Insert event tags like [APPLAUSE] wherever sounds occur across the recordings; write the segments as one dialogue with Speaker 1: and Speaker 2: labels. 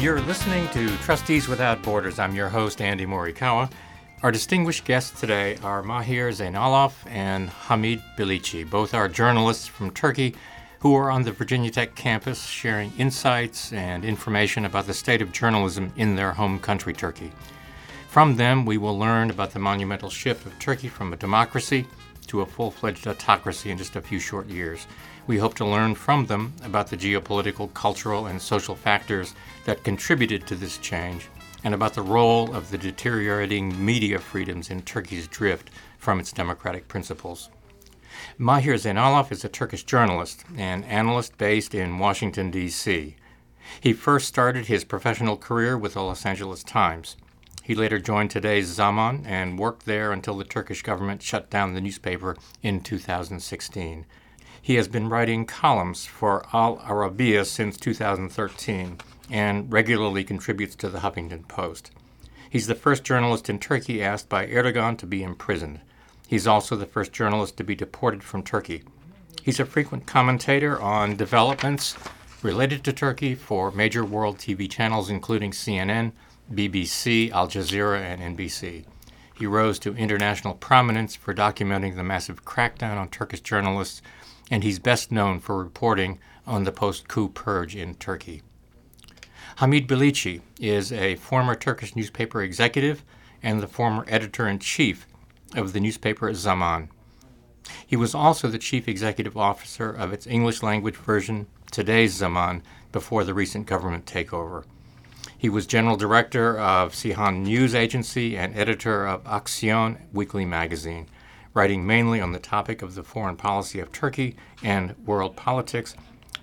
Speaker 1: You're listening to Trustees Without Borders. I'm your host, Andy Morikawa. Our distinguished guests today are Mahir Zeynalov and Hamid Bilici. Both are journalists from Turkey who are on the Virginia Tech campus sharing insights and information about the state of journalism in their home country, Turkey. From them, we will learn about the monumental shift of Turkey from a democracy to a full fledged autocracy in just a few short years. We hope to learn from them about the geopolitical, cultural, and social factors that contributed to this change and about the role of the deteriorating media freedoms in Turkey's drift from its democratic principles. Mahir Zeynalov is a Turkish journalist and analyst based in Washington, D.C. He first started his professional career with the Los Angeles Times. He later joined today's Zaman and worked there until the Turkish government shut down the newspaper in 2016. He has been writing columns for Al Arabiya since 2013 and regularly contributes to the Huffington Post. He's the first journalist in Turkey asked by Erdogan to be imprisoned. He's also the first journalist to be deported from Turkey. He's a frequent commentator on developments related to Turkey for major world TV channels, including CNN, BBC, Al Jazeera, and NBC. He rose to international prominence for documenting the massive crackdown on Turkish journalists, and he's best known for reporting on the post coup purge in Turkey. Hamid Bilici is a former Turkish newspaper executive and the former editor in chief of the newspaper Zaman. He was also the chief executive officer of its English language version, Today's Zaman, before the recent government takeover. He was general director of Cihan News Agency and editor of Aksiyon weekly magazine, writing mainly on the topic of the foreign policy of Turkey and world politics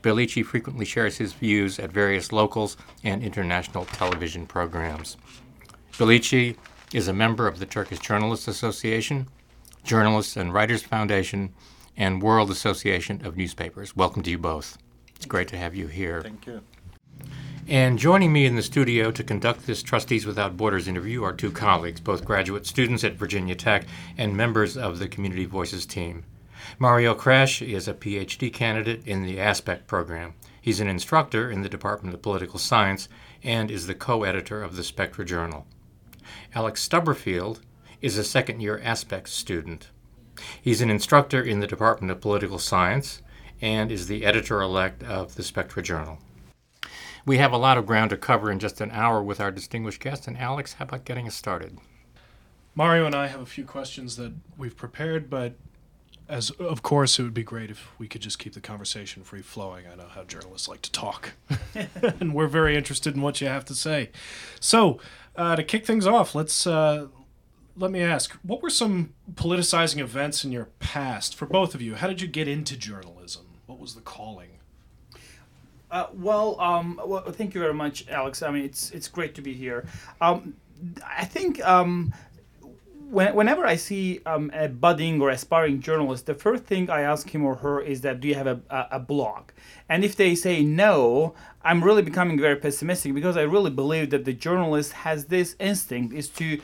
Speaker 1: Bilici frequently shares his views at various locals and international television programs. Bilici is a member of the Turkish Journalists Association, Journalists and Writers Foundation, and World Association of Newspapers. Welcome to you both. It's great to have you here.
Speaker 2: Thank you.
Speaker 1: And joining me in the studio to conduct this Trustees Without Borders interview are two colleagues, both graduate students at Virginia Tech and members of the Community Voices team. Mario Khreiche is a PhD candidate in the Aspect program. He's an instructor in the Department of Political Science and is the co editor of the Spectra Journal. Alex Stubberfield is a second year Aspect student. He's an instructor in the Department of Political Science and is the editor elect of the Spectra Journal. We have a lot of ground to cover in just an hour with our distinguished guests, and Alex, how about getting us started?
Speaker 3: Mario and I have a few questions that we've prepared, but as of course, it would be great if we could just keep the conversation free flowing. I know how journalists like to talk, [LAUGHS] and we're very interested in what you have to say. So, uh, to kick things off, let's uh, let me ask: What were some politicizing events in your past for both of you? How did you get into journalism? What was the calling?
Speaker 4: Uh, well, um, well, thank you very much, Alex. I mean, it's it's great to be here. Um, I think um, when, whenever I see um, a budding or aspiring journalist, the first thing I ask him or her is that, do you have a, a, a, blog? And if they say no, I'm really becoming very pessimistic because I really believe that the journalist has this instinct is to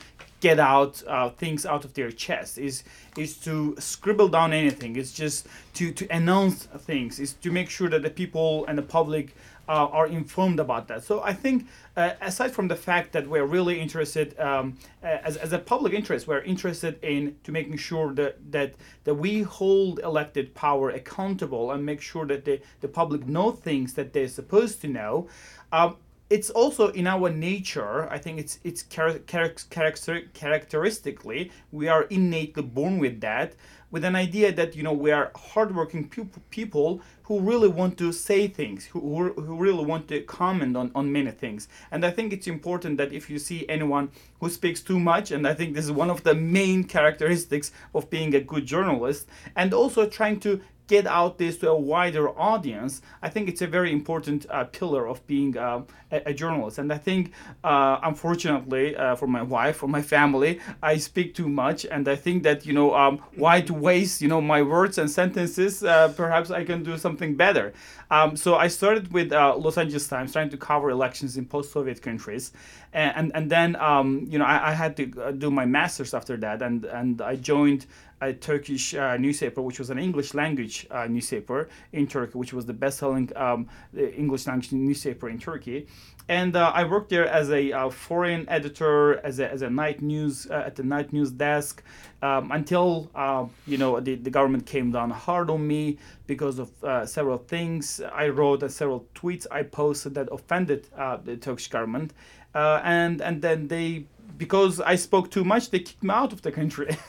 Speaker 4: get out uh, things out of their chest is is to scribble down anything it's just to to announce things is to make sure that the people and the public uh, are informed about that. So I think, uh, aside from the fact that we're really interested, um, as, as a public interest, we're interested in to making sure that that that we hold elected power accountable and make sure that the, the public know things that they're supposed to know. Um, it's also in our nature. I think it's it's char- char- characteristically we are innately born with that with an idea that you know we are hardworking people who really want to say things who, who really want to comment on, on many things and i think it's important that if you see anyone who speaks too much and i think this is one of the main characteristics of being a good journalist and also trying to get out this to a wider audience, I think it's a very important uh, pillar of being uh, a, a, journalist. And I think, uh, unfortunately, uh, for my wife, for my family, I speak too much, and I think that you know, um, why to waste you know my words and sentences uh, perhaps i can do something better. Um, so i started with uh, los angeles times trying to cover elections in post-soviet countries. And and, and then um, you know I, I, had to do my master's after that. And and i joined a Turkish uh, newspaper, which was an English language uh, newspaper in Turkey, which was the best-selling um, English language newspaper in Turkey. And uh, I worked there as a uh, foreign editor, as a, as a night news uh, at the night news desk, um, until uh, you know the, the government came down hard on me because of several things I wrote and several tweets I posted that offended the Turkish government, and and then they because I spoke too much, they kicked me out of the country. [LAUGHS]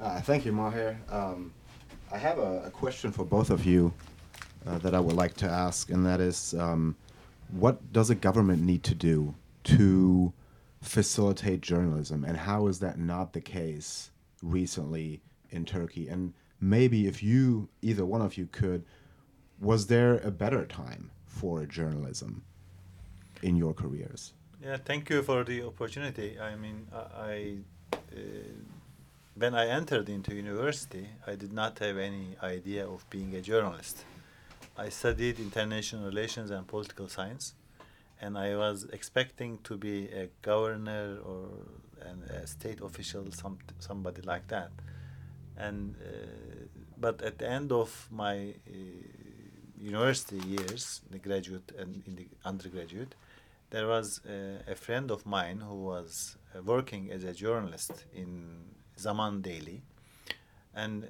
Speaker 2: Uh, thank you, Mahir. Um, I have a, a, question for both of you uh, that I would like to ask, and that is um, what does a government need to do to facilitate journalism, and how is that not the case recently in Turkey? And maybe if you, either one of you, could, was there a better time for journalism in your careers?
Speaker 5: Yeah, thank you for the opportunity. I mean, I. Uh, when I entered into university, I did not have any idea of being a journalist. I studied international relations and political science, and I was expecting to be a governor or an, a state official, some somebody like that. And uh, but at the end of my uh, university years, the graduate and in the undergraduate, there was uh, a friend of mine who was uh, working as a journalist in Zaman Daily, and uh,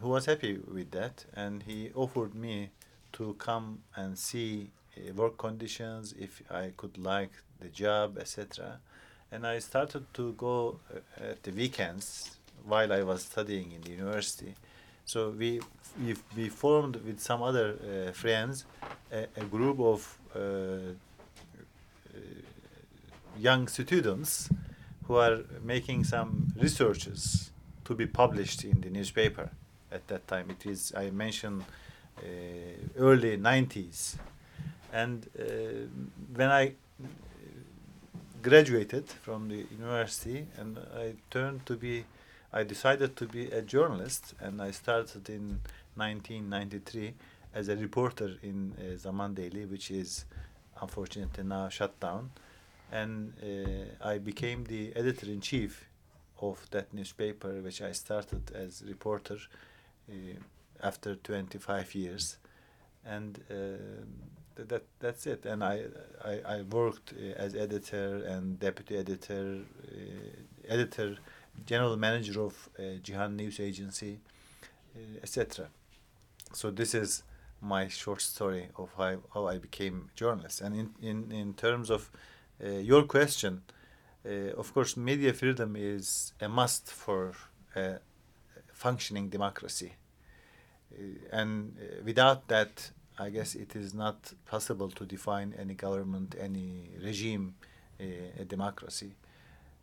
Speaker 5: who was happy with that, and he offered me to come and see uh, work conditions if I could like the job, etc. And I started to go uh, at the weekends while I was studying in the university. So we we, we formed with some other uh, friends a, a, group of uh, uh, young students who are making some researches to be published in the newspaper at that time. It is, I mentioned, uh, early 90s. And uh, when I graduated from the university and I turned to be, I decided to be a journalist and I started in 1993 as a reporter in uh, Zaman Daily, which is unfortunately now shut down and uh, I became the editor in chief of that newspaper, which I started as reporter uh, after 25 years, and uh, that that's it. And I I, I worked uh, as editor and deputy editor, uh, editor, general manager of uh, Cihan News Agency, etc. So this is my short story of how, how I became journalist. And in, in, in terms of uh, your question, uh, of course, media freedom is a must for a functioning democracy. Uh, and without that, I guess it is not possible to define any government, any regime, a democracy.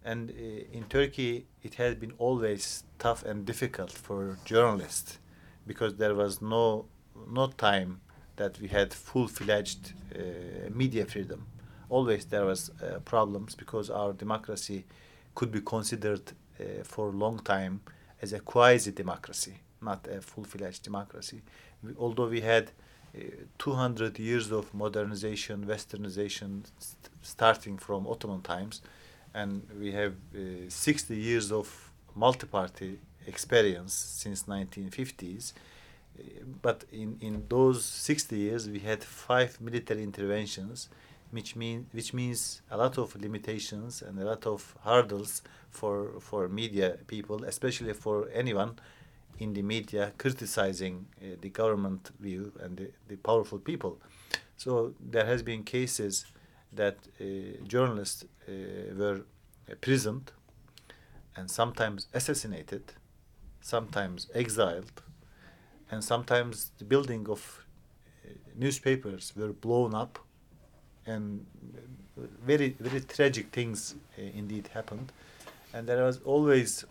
Speaker 5: And in Turkey, it has been always tough and difficult for journalists because there was no no time that we had full-fledged uh, media freedom always there was uh, problems because our democracy could be considered uh, for a long time as a quasi democracy, not a full fledged democracy. We, although we had uh, 200 years of modernization, westernization, st- starting from Ottoman times, and we have uh, 60 years of multi party experience since 1950s. Uh, but in, in those 60 years, we had five military interventions which mean which means a lot of limitations and a lot of hurdles for for media people, especially for anyone in the media criticizing uh, the government view and the, the powerful people. So there has been cases that uh, journalists uh, were imprisoned and sometimes assassinated, sometimes exiled, and sometimes the building of uh, newspapers were blown up and very very tragic things uh, indeed happened. And there was always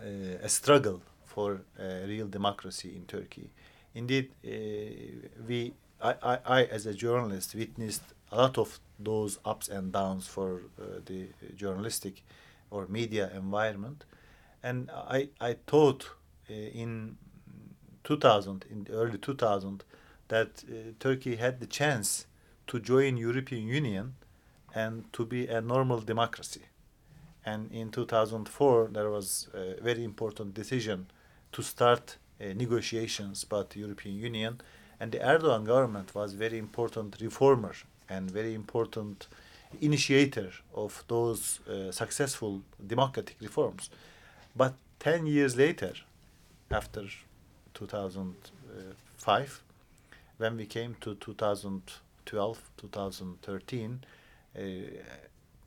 Speaker 5: uh, a struggle for real democracy in Turkey. Indeed uh, we I, I, I as a journalist witnessed a lot of those ups and downs for uh, the journalistic or media environment. And I I thought uh, in 2000 in the early 2000 that uh, Turkey had the chance to join European Union and to be a normal democracy. And in 2004 there was a very important decision to start uh, negotiations about the European Union and the Erdogan government was very important reformer and very important initiator of those uh, successful democratic reforms. But 10 years later, after 2005, when we came to 2012, 2013, uh,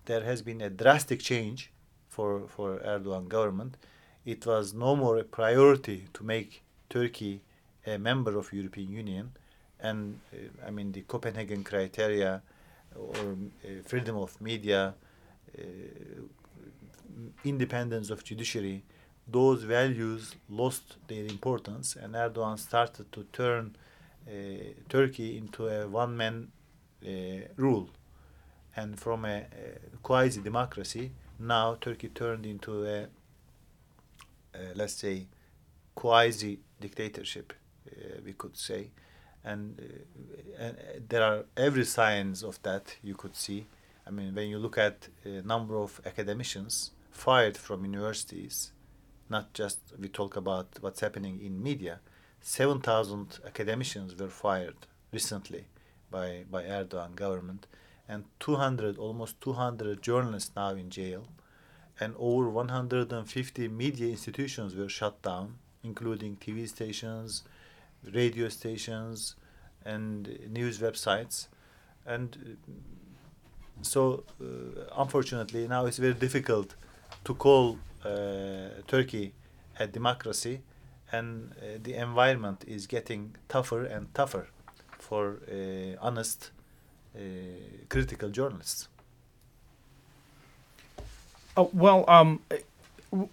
Speaker 5: there has been a drastic change for, for Erdogan government. It was no more a priority to make Turkey a member of European Union, and uh, I mean the Copenhagen criteria or uh, freedom of media, uh, independence of judiciary, those values lost their importance, and Erdogan started to turn Turkey into a one-man uh, rule, and from a, a quasi democracy, now Turkey turned into a, let's say, quasi dictatorship, uh, we could say, and, uh, and there are every signs of that you could see. I mean, when you look at a number of academicians fired from universities, not just we talk about what's happening in media, 7,000 academicians were fired recently by, by Erdogan government, and 200, almost 200 journalists now in jail, and over 150 media institutions were shut down, including TV stations, radio stations, and news websites, and so uh, unfortunately now it's very difficult to call uh, Turkey a democracy, and uh, the environment is getting tougher and tougher for uh, honest, critical journalists.
Speaker 4: Oh, well, um,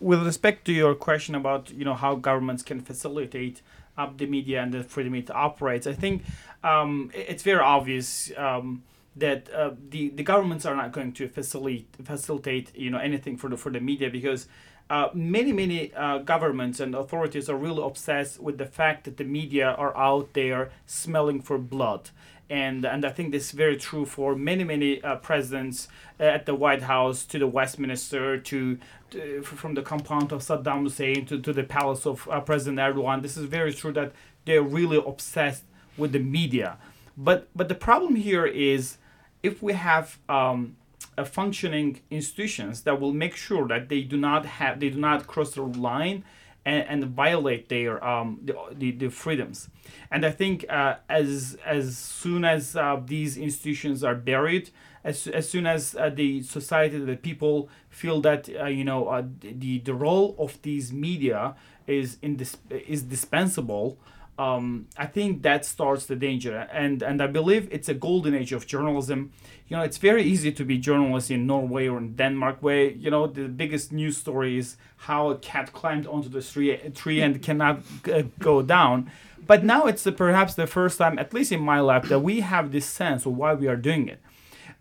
Speaker 4: with respect to your question about you know how governments can facilitate up the media and the freedom it operates, I think um, it's very obvious um, that uh, the the governments are not going to facilitate facilitate you know anything for the for the media because uh, many many uh, governments and authorities are really obsessed with the fact that the media are out there smelling for blood and and I think this is very true for many many uh, presidents uh, at the White House to the Westminster to, to, from the compound of Saddam Hussein to, to the palace of uh, President Erdogan. This is very true that they're really obsessed with the media. But but the problem here is if we have um, a functioning institutions that will make sure that they do not have they do not cross the line and, and violate their um, the, the, the, freedoms. And I think uh, as as soon as uh, these institutions are buried, as, as soon as uh, the society, the people feel that uh, you know uh, the the role of these media is indis- is dispensable. Um, I think that starts the danger, and and I believe it's a golden age of journalism. You know it's very easy to be journalist in norway or in denmark where you know the biggest news story is how a cat climbed onto the tree, tree and cannot uh, go down. But now it's the, perhaps the first time at least in my life that we have this sense of why we are doing it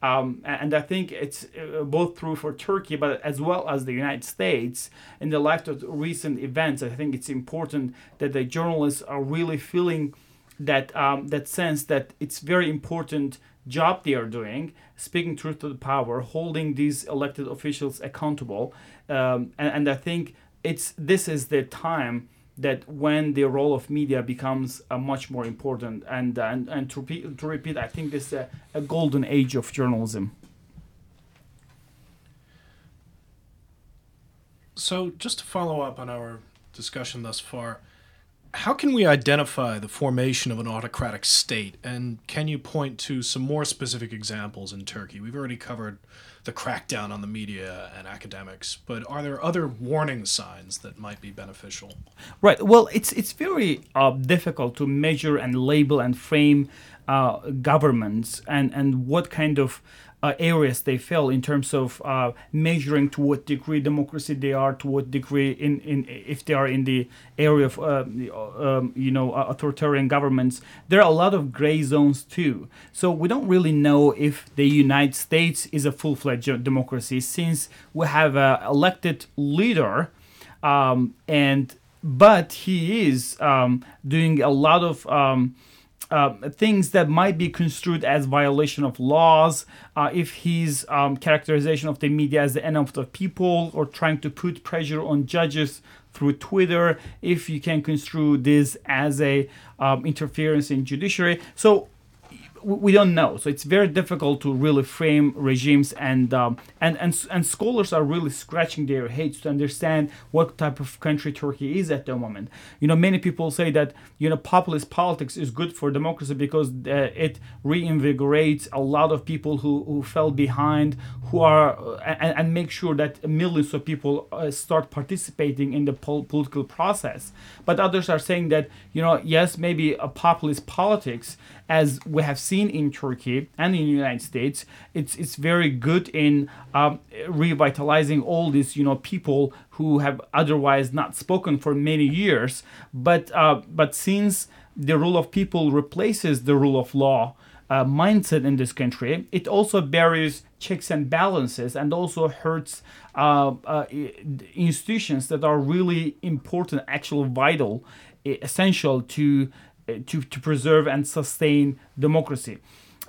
Speaker 4: um, and I think it's uh, both true for Turkey, but as well as the United States. In the light of recent events, I think it's important that the journalists are really feeling that um, that sense that it's very important job they are doing, speaking truth to the power, holding these elected officials accountable, um, and, and I think it's this is the time that when the role of media becomes uh, much more important. And and, and to, repeat, to repeat i think this is a, a golden age of journalism.
Speaker 3: So just to follow up on our discussion thus far how can we identify the formation of an autocratic state? And can you point to some more specific examples in Turkey? We've already covered the crackdown on the media and academics, but are there other warning signs that might be beneficial?
Speaker 4: Right. Well, it's it's very uh, difficult to measure and label and frame uh, governments and and what kind of uh, areas they fail in terms of uh, measuring to what degree democracy they are, to what degree in, in if they are in the area of uh, um, you know authoritarian governments. There are a lot of gray zones too. So we don't really know if the United States is a full-fledged democracy since we have an elected leader um, and but he is um, doing a lot of um, uh, things that might be construed as violation of laws uh, if his um, characterization of the media as the enemy of the people or trying to put pressure on judges through twitter if you can construe this as a um, interference in judiciary. So we don't know. So it's very difficult to really frame regimes, and um, and and and scholars are really scratching their heads to understand what type of country Turkey is at the moment. You know, many people say that you know populist politics is good for democracy because uh, it reinvigorates a lot of people who, who fell behind, who are uh, and, and make sure that millions of people uh, start participating in the pol- political process. But others are saying that you know yes, maybe a populist politics as we have seen in Turkey and in the United States, it's it's very good in um, revitalizing all these you know people who have otherwise not spoken for many years. But uh, but since the rule of people replaces the rule of law. Uh, mindset in this country, it also buries checks and balances and also hurts uh, uh, institutions that are really important, actually vital, essential to to, to preserve and sustain democracy.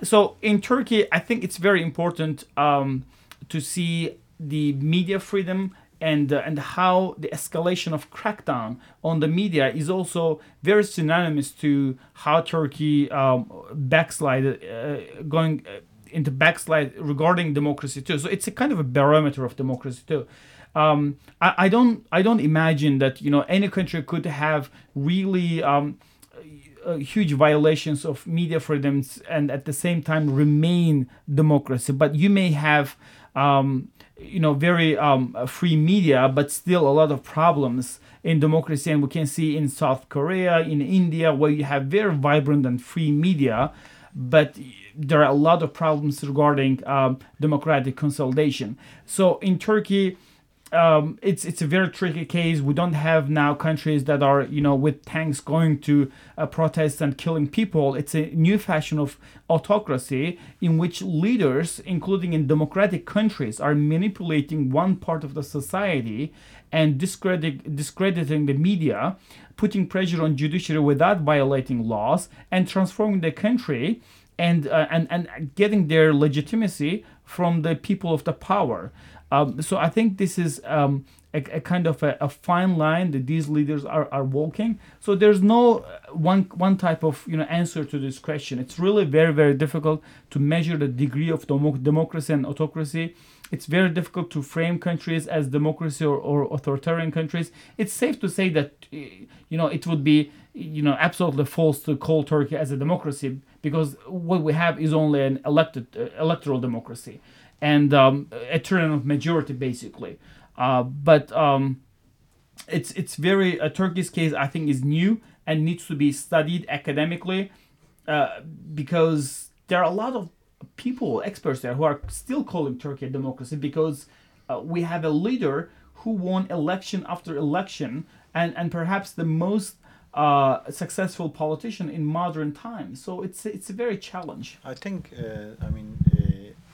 Speaker 4: So in Turkey, I think it's very important um, to see the media freedom and uh, and how the escalation of crackdown on the media is also very synonymous to how Turkey um, uh, going uh, into backslide regarding democracy too. So it's a kind of a barometer of democracy too. Um, I, I, don't I don't imagine that you know any country could have really um, uh, huge violations of media freedoms and at the same time remain democracy. But you may have, um, you know, very um, free media, but still a lot of problems in democracy. And we can see in South Korea, in India, where you have very vibrant and free media, but there are a lot of problems regarding um, democratic consolidation. So in Turkey, um, it's it's a very tricky case. We don't have now countries that are you know with tanks going to uh, protest and killing people. It's a new fashion of autocracy in which leaders, including in democratic countries, are manipulating one part of the society and discredit, discrediting the media, putting pressure on judiciary without violating laws, and transforming the country and uh, and and getting their legitimacy from the people of the power. Um, so I think this is um, a, a, kind of a, a, fine line that these leaders are, are walking. So there's no uh, one one type of you know answer to this question. It's really very very difficult to measure the degree of demo- democracy and autocracy. It's very difficult to frame countries as democracy or, or authoritarian countries. It's safe to say that you know it would be you know absolutely false to call Turkey as a democracy because what we have is only an elected uh, electoral democracy and um, a turn of majority basically. Uh, but um, it's it's very uh, Turkey's case I think is new and needs to be studied academically uh, because there are a lot of people experts there who are still calling Turkey a democracy because uh, we have a leader who won election after election and and perhaps the most uh, successful politician in modern times. So it's it's a very challenge.
Speaker 5: I think uh, I mean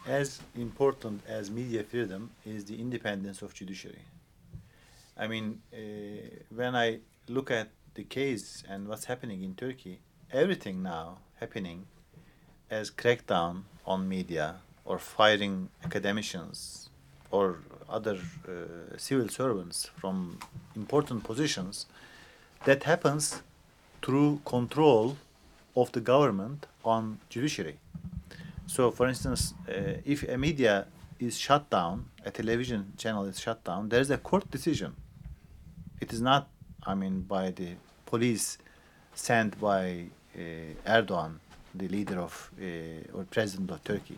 Speaker 5: as important as media freedom is the independence of judiciary. I mean, uh, when I look at the case and what's happening in Turkey, everything now happening as crackdown on media or firing academicians or other uh, civil servants from important positions, that happens through control of the government on judiciary. So, for instance, uh, if a media is shut down, a television channel is shut down, there is a court decision. It is not, I mean, by the police sent by uh, Erdogan, the leader of uh, or president of Turkey.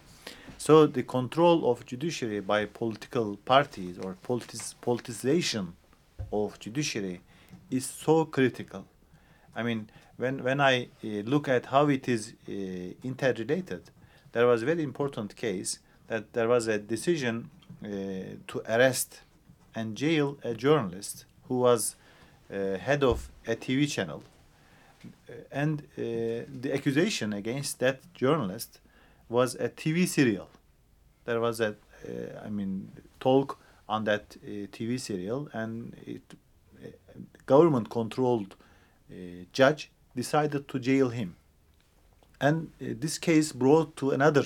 Speaker 5: So the control of judiciary by political parties or politis- politicization of judiciary is so critical. I mean, when when I uh, look at how it is uh, interrelated, there was a very important case that there was a decision uh, to arrest and jail a journalist who was uh, head of a TV channel. Uh, and uh, the accusation against that journalist was a TV serial. There was a, uh, I mean, talk on that uh, TV serial, and it government controlled uh, judge decided to jail him. And uh, this case brought to another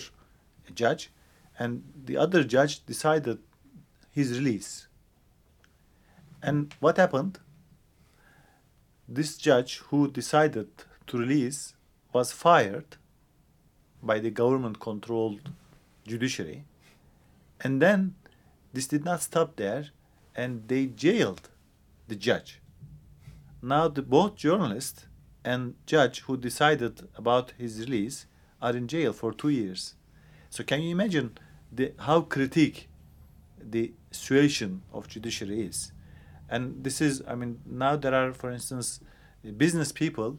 Speaker 5: judge, and the other judge decided his release. And what happened? This judge who decided to release was fired by the government controlled judiciary. And then this did not stop there, and they jailed the judge. Now, the, both journalist and judge who decided about his release are in jail for two years. So, can you imagine the, how critique the situation of judiciary is? And this is, I mean, now there are, for instance, business people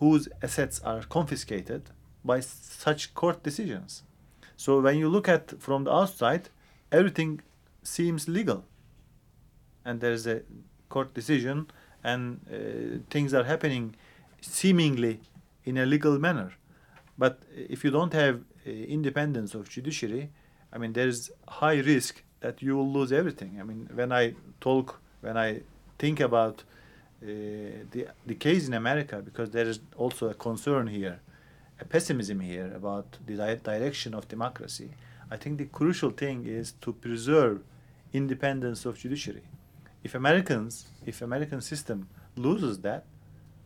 Speaker 5: whose assets are confiscated by such court decisions. So when you look at from the outside, everything seems legal, and there's a court decision, and uh, things are happening seemingly in a legal manner. But if you don't have uh, independence of judiciary, I mean, there's high risk that you will lose everything. I mean, when I talk, when I think about uh, the the case in America, because there is also a concern here, a pessimism here about the di- direction of democracy. I think the crucial thing is to preserve independence of judiciary. If Americans, if American system loses that,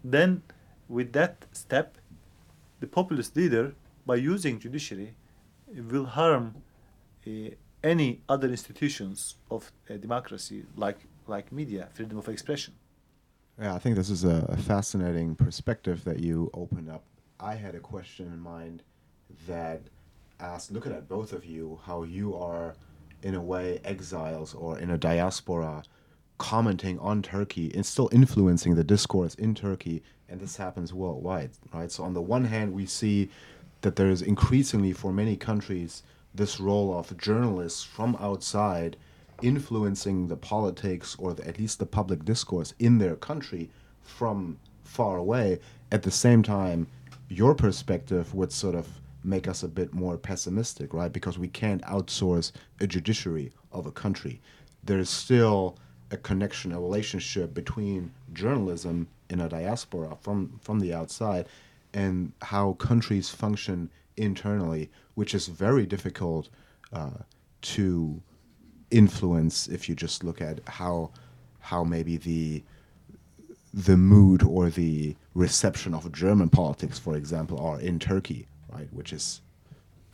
Speaker 5: then with that step, the populist leader, by using judiciary, will harm uh, any other institutions of uh, democracy, like like media, freedom of expression.
Speaker 2: Yeah, I think this is a, a fascinating perspective that you opened up. I had a question in mind that asked, looking at both of you, how you are, in a way, exiles or in a diaspora, commenting on Turkey and still influencing the discourse in Turkey, and this happens worldwide, right? So on the one hand, we see that there is increasingly for many countries this role of journalists from outside influencing the politics or the, at least the public discourse in their country from far away. At the same time, your perspective would sort of make us a bit more pessimistic, right? Because we can't outsource a judiciary of a country. There's still a connection, a relationship between journalism in a diaspora from from the outside and how countries function internally, which is very difficult uh, to influence if you just look at how how maybe the the mood or the reception of German politics, for example, are in Turkey, right, which is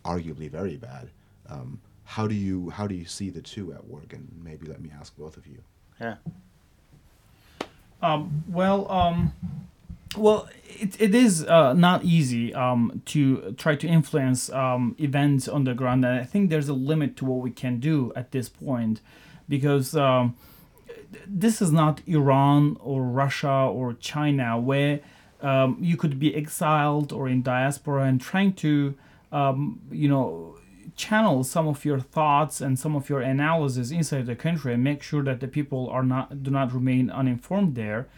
Speaker 2: arguably very bad. Um, how do you how do you see the two at work? And maybe let me ask both of you.
Speaker 5: Yeah.
Speaker 4: Um, well, um, well, it, it is uh, not easy um, to try to influence um, events on the ground, and I think there's a limit to what we can do at this point, because um, this is not Iran or Russia or China where um, you could be exiled or in diaspora and trying to, you know, channel some of your thoughts and some of your analysis inside the country and make sure that the people are not do not remain uninformed there.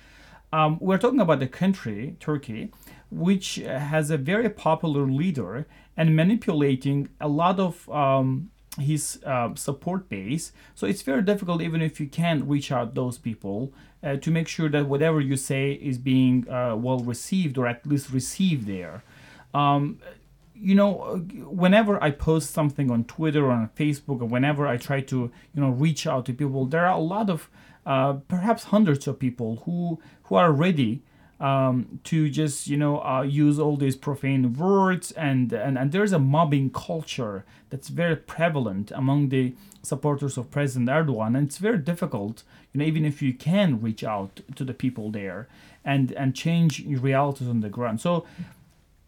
Speaker 4: Um, we're talking about the country, Turkey, which has a very popular leader and manipulating a lot of um, his uh, support base. So it's very difficult, even if you can reach out those people, uh, to make sure that whatever you say is being uh, well received or at least received there. Um, you know, whenever I post something on Twitter or on Facebook, or whenever I try to, you know, reach out to people, there are a lot of, uh, perhaps hundreds of people who who are ready um, to just you know uh, use all these profane words and, and and there's a mobbing culture that's very prevalent among the supporters of President Erdogan. And it's very difficult you know even if you can reach out to the people there and and change realities on the ground. So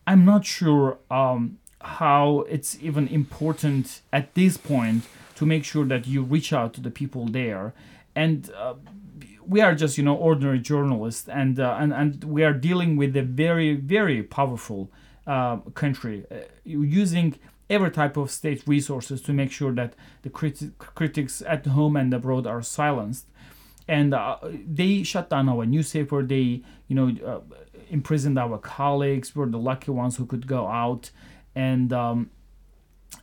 Speaker 4: I'm not sure um, how it's even important at this point to make sure that you reach out to the people there. And uh, we are just you know ordinary journalists and uh, and and we are dealing with a very very powerful uh, country uh, using every type of state resources to make sure that the criti- critics at home and abroad are silenced. And uh, they shut down our newspaper they you know uh, imprisoned our colleagues we're the lucky ones who could go out and um,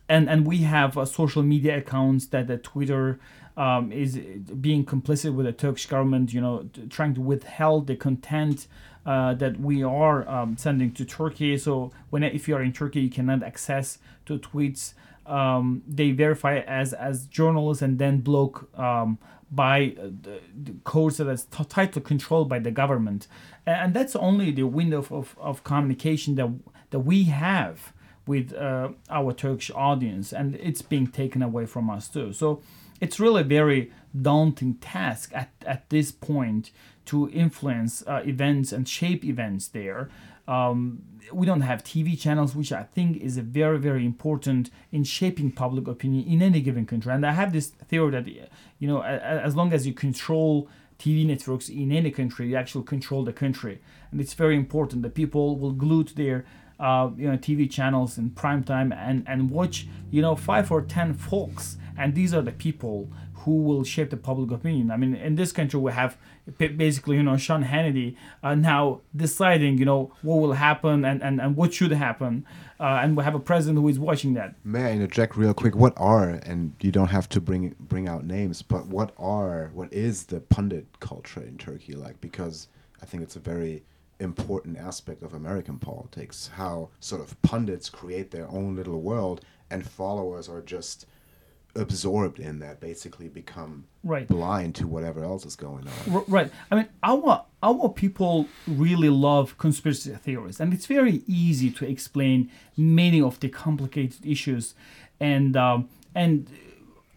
Speaker 4: and and we have uh, social media accounts that Twitter um, is being complicit with the Turkish government, you know, t- trying to withhold the content uh, that we are um, sending to Turkey. So when if you are in Turkey, you cannot access to tweets. Um, they verify it as as journalists and then block um, by uh, the, the codes that is t- tightly controlled by the government, and, that's only the window of, of, of communication that that we have with uh, our Turkish audience, and it's being taken away from us too. So it's really a very daunting task at, at this point to influence uh, events and shape events there. Um, we don't have TV channels, which I think is a very, very important in shaping public opinion in any given country. And I have this theory that, you know, as long as you control TV networks in any country, you actually control the country. And it's very important that people will glue to their uh, you know TV channels in prime time and and watch you know five or ten folks and these are the people who will shape the public opinion. I mean, in this country, we have basically, you know, Sean Hannity uh, now deciding, you know, what will happen and, and, and what should happen. Uh, and we have a president who is watching that.
Speaker 2: May I interject real quick? What are, and you don't have to bring bring out names, but what are, what is the pundit culture in Turkey like? Because I think it's a very important aspect of American politics, how sort of pundits create their own little world and followers are just absorbed in that basically become
Speaker 4: right.
Speaker 2: blind to whatever else is going on.
Speaker 4: R- right. I mean our our people really love conspiracy theories and it's very easy to explain many of the complicated issues. And um, and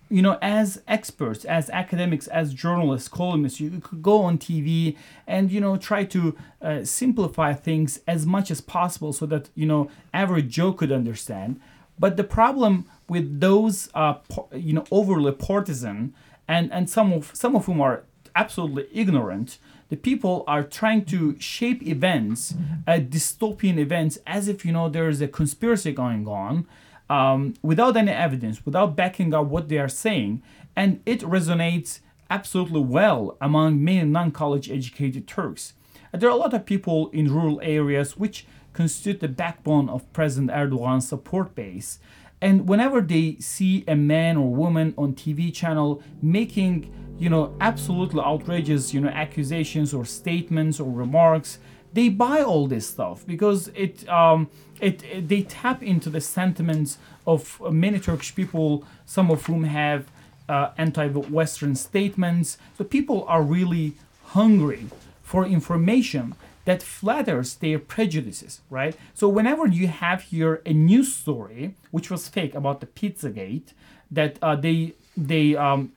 Speaker 4: you know as experts as academics as journalists columnists you could go on tv and you know try to uh, simplify things as much as possible so that you know average joe could understand. But the problem with those, uh, you know, overly partisan and, and some of some of whom are absolutely ignorant, the people are trying to shape events, uh, dystopian events, as if you know there is a conspiracy going on, um, without any evidence, without backing up what they are saying, and it resonates absolutely well among many non-college educated Turks. There are a lot of people in rural areas which constitute the backbone of President Erdogan's support base. And whenever they see a man or woman on TV channel making, you know, absolutely outrageous, you know, accusations or statements or remarks, they buy all this stuff because it, um, it, it they tap into the sentiments of many Turkish people, some of whom have uh, anti-Western statements. So people are really hungry for information that flatters their prejudices, right? So whenever you have here a news story, which was fake about the Pizzagate, that uh, they they um,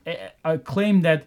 Speaker 4: claim that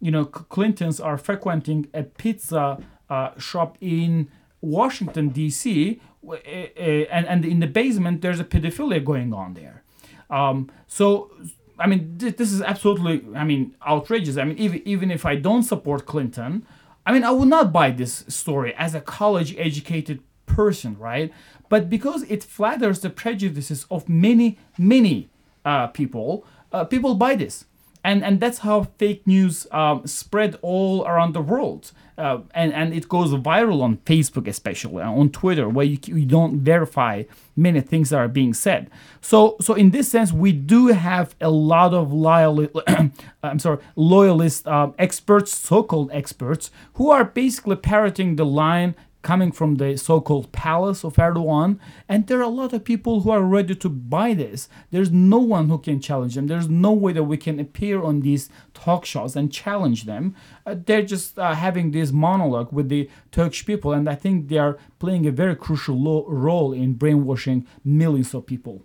Speaker 4: you know Clintons are frequenting a pizza uh, shop in Washington D.C. and and in the basement there's a pedophilia going on there. Um, so I mean, this is absolutely, I mean, outrageous. I mean, even even if I don't support Clinton, I mean, I would not buy this story as a college educated person, right? But because it flatters the prejudices of many, many uh, people, uh, people buy this. And, and that's how fake news um, spread all around the world uh, and and it goes viral on Facebook, especially uh, on Twitter, where you, you don't verify many things that are being said. So so in this sense, we do have a lot of loyal, [CLEARS THROAT] I'm sorry, loyalist uh, experts, so-called experts, who are basically parroting the line coming from the so-called palace of Erdogan, and there are a lot of people who are ready to buy this. There's no one who can challenge them. There's no way that we can appear on these talk shows and challenge them. Uh, they're just uh, having this monologue with the Turkish people, and I think they are playing a very crucial lo- role in brainwashing millions of people.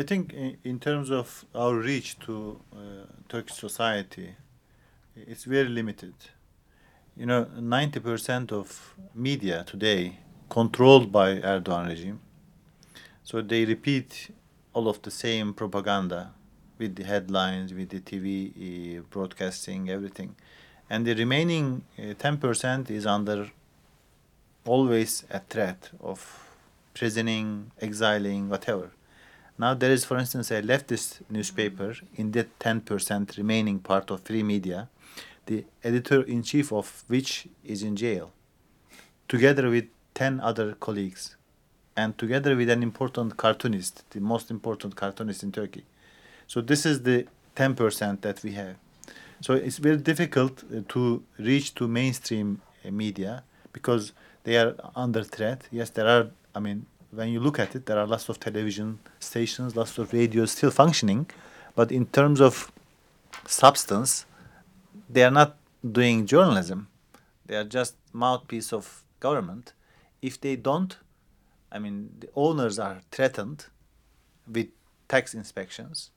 Speaker 5: I think in, in terms of our reach to uh, Turkish society, it's very limited you know, 90% of media today controlled by Erdogan regime. So they repeat all of the same propaganda with the headlines, with the TV uh, broadcasting, everything. And the remaining uh, 10% is under always a threat of prisoning, exiling, whatever. Now there is, for instance, a leftist newspaper in that 10% remaining part of free media the editor in chief of which is in jail, together with 10 other colleagues, and together with an important cartoonist, the most important cartoonist in Turkey. So, this is the 10% that we have. So it's very difficult uh, to reach to mainstream uh, media because they are under threat. Yes, there are. I mean, when you look at it, there are lots of television stations, lots of radios still functioning, but in terms of substance, they are not doing journalism. They are just mouthpiece of government. If they don't, I mean, the owners are threatened with tax inspections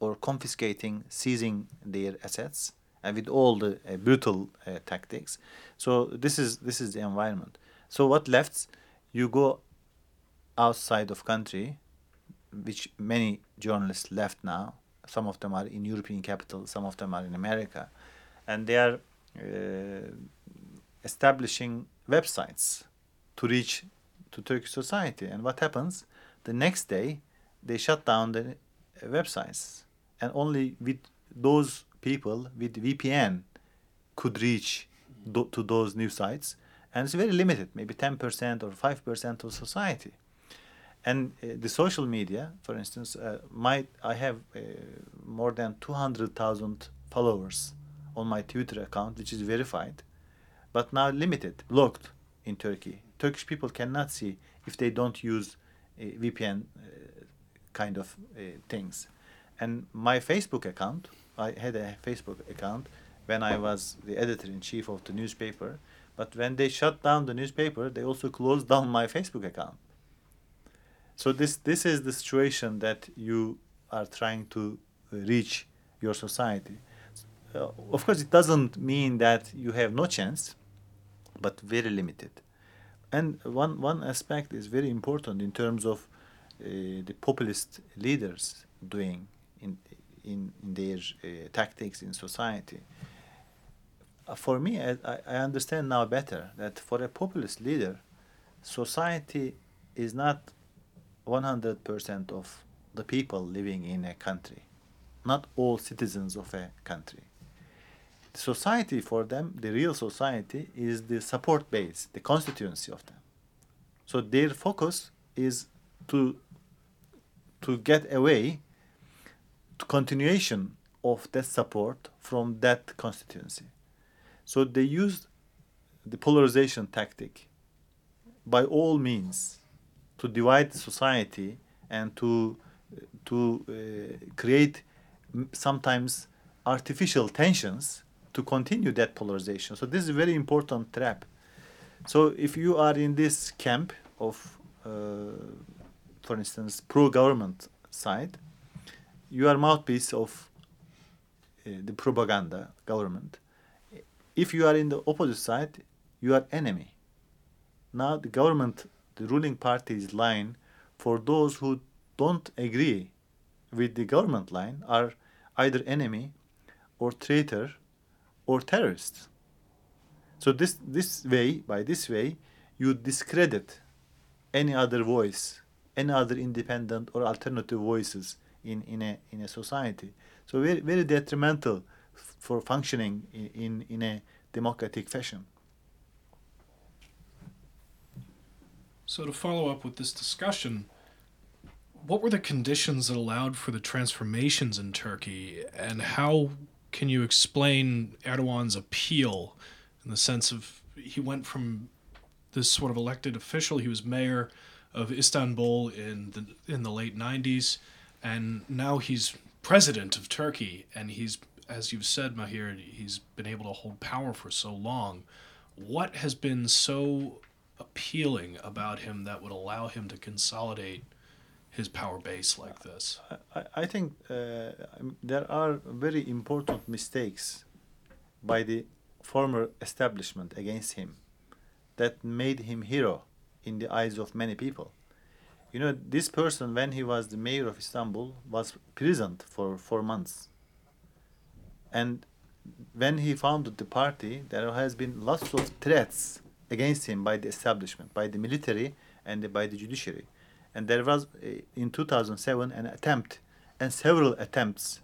Speaker 5: or confiscating, seizing their assets, and with all the uh, brutal uh, tactics. So this is this is the environment. So what left? You go outside of country, which many journalists left now. Some of them are in European capital, some of them are in America, and they are uh, establishing websites to reach to Turkish society. And what happens? The next day, they shut down the websites, and only with those people with VPN could reach do, to those new sites, and it's very limited, maybe 10% or 5% of society. And uh, the social media, for instance, uh, my I have uh, more than 200,000 followers on my Twitter account, which is verified, but now limited, blocked in Turkey. Turkish people cannot see if they don't use VPN uh, kind of uh, things. And my Facebook account, I had a Facebook account when I was the editor in chief of the newspaper. But when they shut down the newspaper, they also closed down my Facebook account. So this this is the situation that you are trying to reach your society. Uh, of course, it doesn't mean that you have no chance, but very limited. And one one aspect is very important in terms of uh, the populist leaders doing in in, in their uh, tactics in society. Uh, for me, I, I understand now better that for a populist leader, society is not 100% of the people living in a country, not all citizens of a country. The society for them, the real society, is the support base, the constituency of them. So their focus is to to get away to continuation of that support from that constituency. So they used the polarization tactic by all means to divide society and to to uh, create sometimes artificial tensions to continue that polarization. So this is a very important trap. So if you are in this camp of, uh, for instance, pro-government side, you are mouthpiece of uh, the propaganda government. If you are in the opposite side, you are enemy. Now the government the ruling party's line for those who don't agree with the government line are either enemy or traitor or terrorist. So this this way, by this way, you discredit any other voice, any other independent or alternative voices in, in a in a society. So very very detrimental for functioning in, in, in a democratic fashion.
Speaker 3: So, to follow up with this discussion, what were the conditions that allowed for the transformations in Turkey, and how can you explain Erdogan's appeal in the sense of he went from this sort of elected official, he was mayor of Istanbul in the in the late 90s, and now he's president of Turkey, and he's as you've said, Mahir, he's been able to hold power for so long. What has been so appealing about him that would allow him to consolidate his power base like this?
Speaker 5: I, I think uh, there are very important mistakes by the former establishment against him that made him hero in the eyes of many people. You know, this person, when he was the mayor of Istanbul, was prisoned for four months. And when he founded the party, there has been lots of threats against him by the establishment, by the military, and by the judiciary. And there was, uh, in 2007, an attempt and several attempts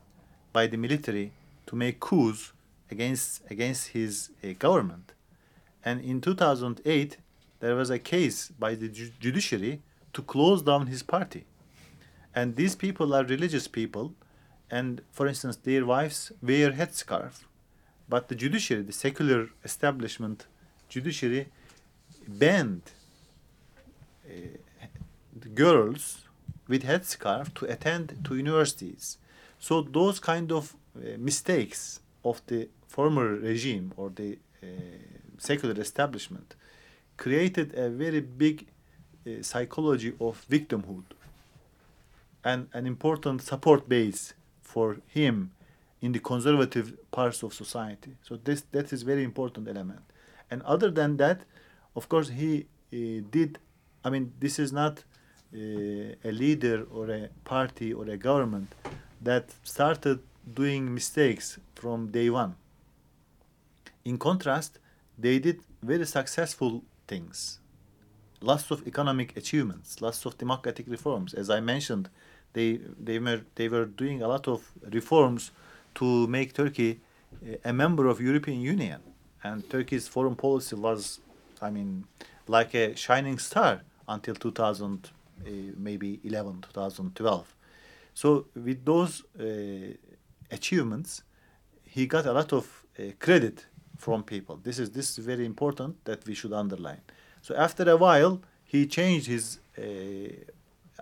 Speaker 5: by the military to make coups against, against his uh, government. And in 2008, there was a case by the ju- judiciary to close down his party. And these people are religious people, and for instance, their wives wear headscarf, but the judiciary, the secular establishment, judiciary, banned uh, girls with headscarf to attend to universities. So those kind of uh, mistakes of the former regime or the uh, secular establishment created a very big uh, psychology of victimhood and an important support base for him in the conservative parts of society. So this that is very important element. And other than that, of course, he uh, did. I mean, this is not a leader or a party or a government that started doing mistakes from day one. In contrast, they did very successful things. Lots of economic achievements, lots of democratic reforms. As I mentioned, they they were they were doing a lot of reforms to make Turkey uh, a member of European Union, and Turkey's foreign policy was, I mean, like a shining star until 2000, uh, maybe 11, 2012. So with those uh, achievements, he got a lot of uh, credit from people. This is this is very important that we should underline. So after a while, he changed his uh,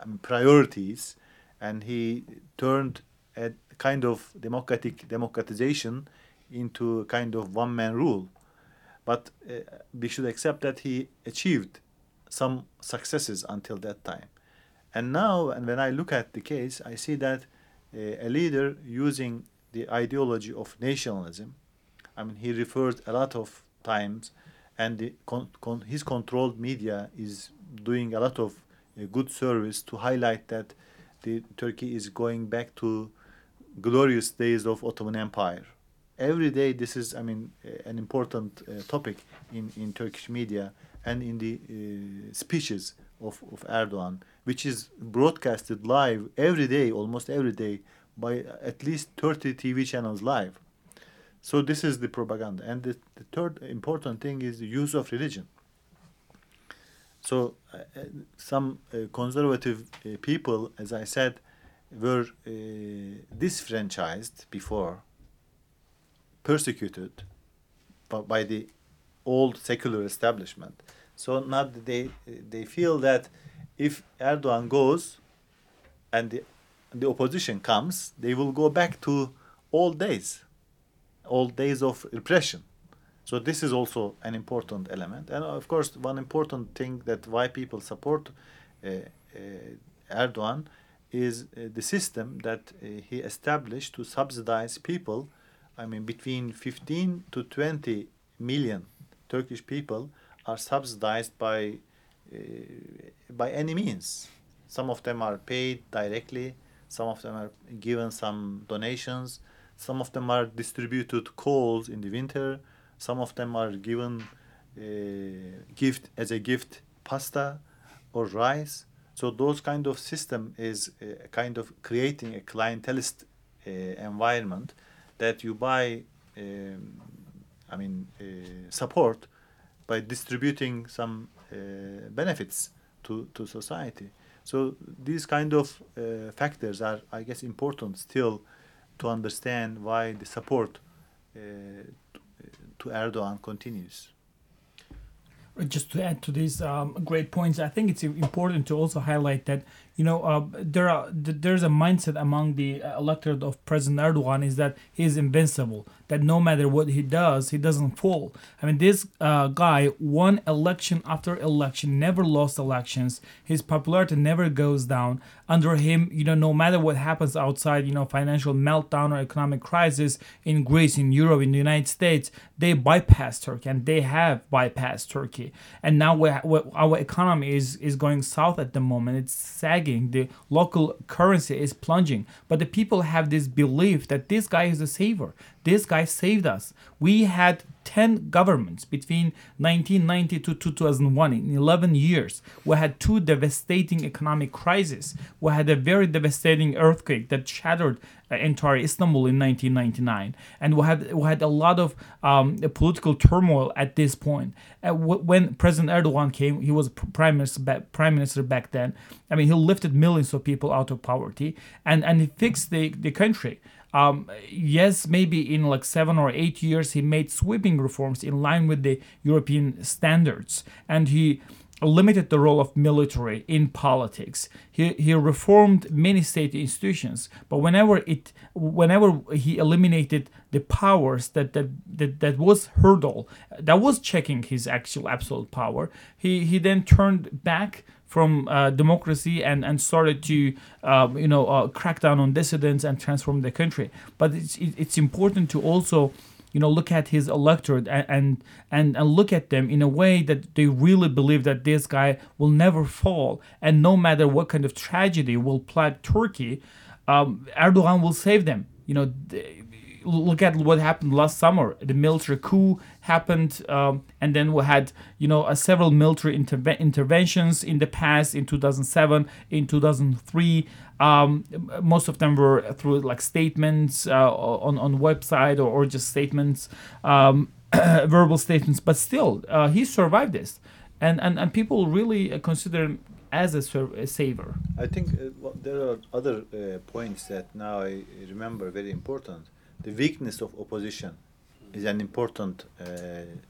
Speaker 5: um, priorities, and he turned a kind of democratic democratization into a kind of one man rule. But uh, we should accept that he achieved some successes until that time. And now, and when I look at the case, I see that uh, a leader using the ideology of nationalism, I mean, he referred a lot of times, and the con- con- his controlled media is doing a lot of uh, good service to highlight that the Turkey is going back to glorious days of Ottoman Empire. Every day, this is, I mean, uh, an important uh, topic in, in Turkish media and in the uh, speeches of, of Erdogan, which is broadcasted live every day, almost every day, by at least 30 TV channels live. So this is the propaganda. And the, the third important thing is the use of religion. So uh, some conservative people, as I said, were disfranchised before, persecuted by, the old secular establishment. So now they they feel that if Erdogan goes and the, the opposition comes, they will go back to old days, old days of repression. So this is also an important element, and of course, one important thing that why people support uh, uh, Erdogan is uh, the system that uh, he established to subsidize people. I mean, between 15 to 20 million Turkish people are subsidized by uh, by any means. Some of them are paid directly. Some of them are given some donations. Some of them are distributed coals in the winter. Some of them are given uh, gift as a gift pasta or rice. So those kind of system is uh, kind of creating a clientelist uh, environment that you buy. Um, I mean, uh, support by distributing some uh, benefits to, to society. So these kind of uh, factors are, I guess, important still to understand why the support uh, to Erdogan continues.
Speaker 4: Just to add to these um, great points, I think it's important to also highlight that you know uh, there are there's a mindset among the electorate of President Erdogan is that he is invincible, that no matter what he does, he doesn't fall. I mean, this uh, guy won election after election, never lost elections. His popularity never goes down. Under him, you know, no matter what happens outside, you know, financial meltdown or economic crisis in Greece, in Europe, in the United States, they bypass Turkey, and they have bypassed Turkey. And now we our economy is is going south at the moment. It's sagging. The local currency is plunging. But the people have this belief that this guy is a savior. This guy saved us. We had 10 governments between 1990 to 2001 in 11 years we had two devastating economic crises. We had a very devastating earthquake that shattered uh, entire istanbul in 1999 and we had we had a lot of um, political turmoil at this point. Uh, w- when president erdogan came he was pr- prime minister back, prime minister back then. I mean he lifted millions of people out of poverty and and he fixed the, the country um, yes, maybe in like seven or eight years, he made sweeping reforms in line with the European standards, and he limited the role of military in politics. He, he reformed many state institutions, but whenever it whenever he eliminated the powers that that, that, that was hurdle that was checking his actual absolute power, he, he then turned back from uh, democracy and, and started to um, you know uh, crack down on dissidents and transform the country. But it's it's important to also you know look at his electorate and, and and and look at them in a way that they really believe that this guy will never fall and no matter what kind of tragedy will plague Turkey, um, Erdogan will save them. You know. They, look at what happened last summer. The military coup happened, um, and then we had you know uh, several military interve- interventions in the past in 2007, in 2003. Um, most of them were through like statements uh, on on website or, or just statements, um, [COUGHS] verbal statements. But still, uh, he survived this, and and, and people really consider him as a, sur- a saver.
Speaker 5: I think uh, well, there are other uh, points that now I remember very important. The weakness of opposition is an important uh,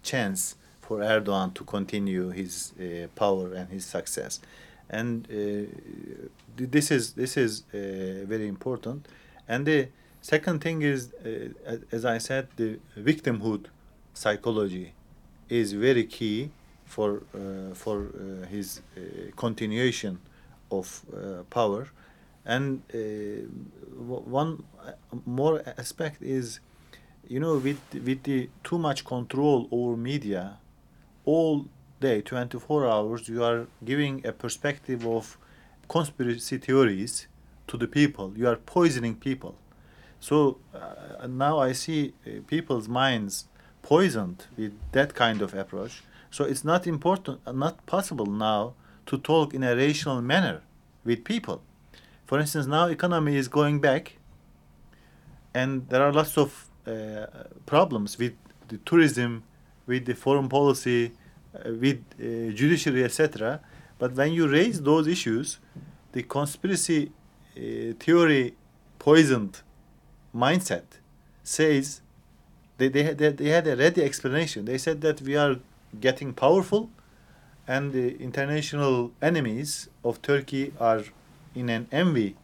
Speaker 5: chance for Erdogan to continue his uh, power and his success, and uh, this is this is uh, very important. And the second thing is, uh, as I said, the victimhood psychology is very key for for his continuation of power and uh, one uh, more aspect is you know with with the too much control over media all day 24 hours you are giving a perspective of conspiracy theories to the people. You are poisoning people. So uh, now i see uh, people's minds poisoned with that kind of approach. So it's not important not possible now to talk in a rational manner with people for instance now economy is going back and there are lots of uh, problems with the tourism with the foreign policy uh, with uh, judiciary etc but when you raise those issues the conspiracy uh, theory poisoned mindset says they, they, had, they had a ready explanation. They said that we are getting powerful and the international enemies of turkey are in an envy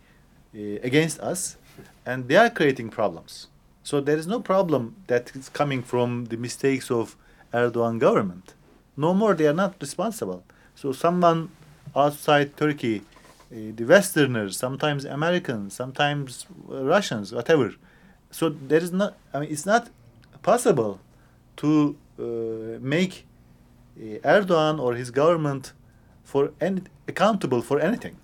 Speaker 5: uh, against us and they are creating problems. So there is no problem that is coming from the mistakes of erdogan government. No more they are not responsible. So someone outside turkey uh, the westerners sometimes americans sometimes russians whatever. So there is not i mean it's not possible to uh, make uh, erdogan or his government for any accountable for anything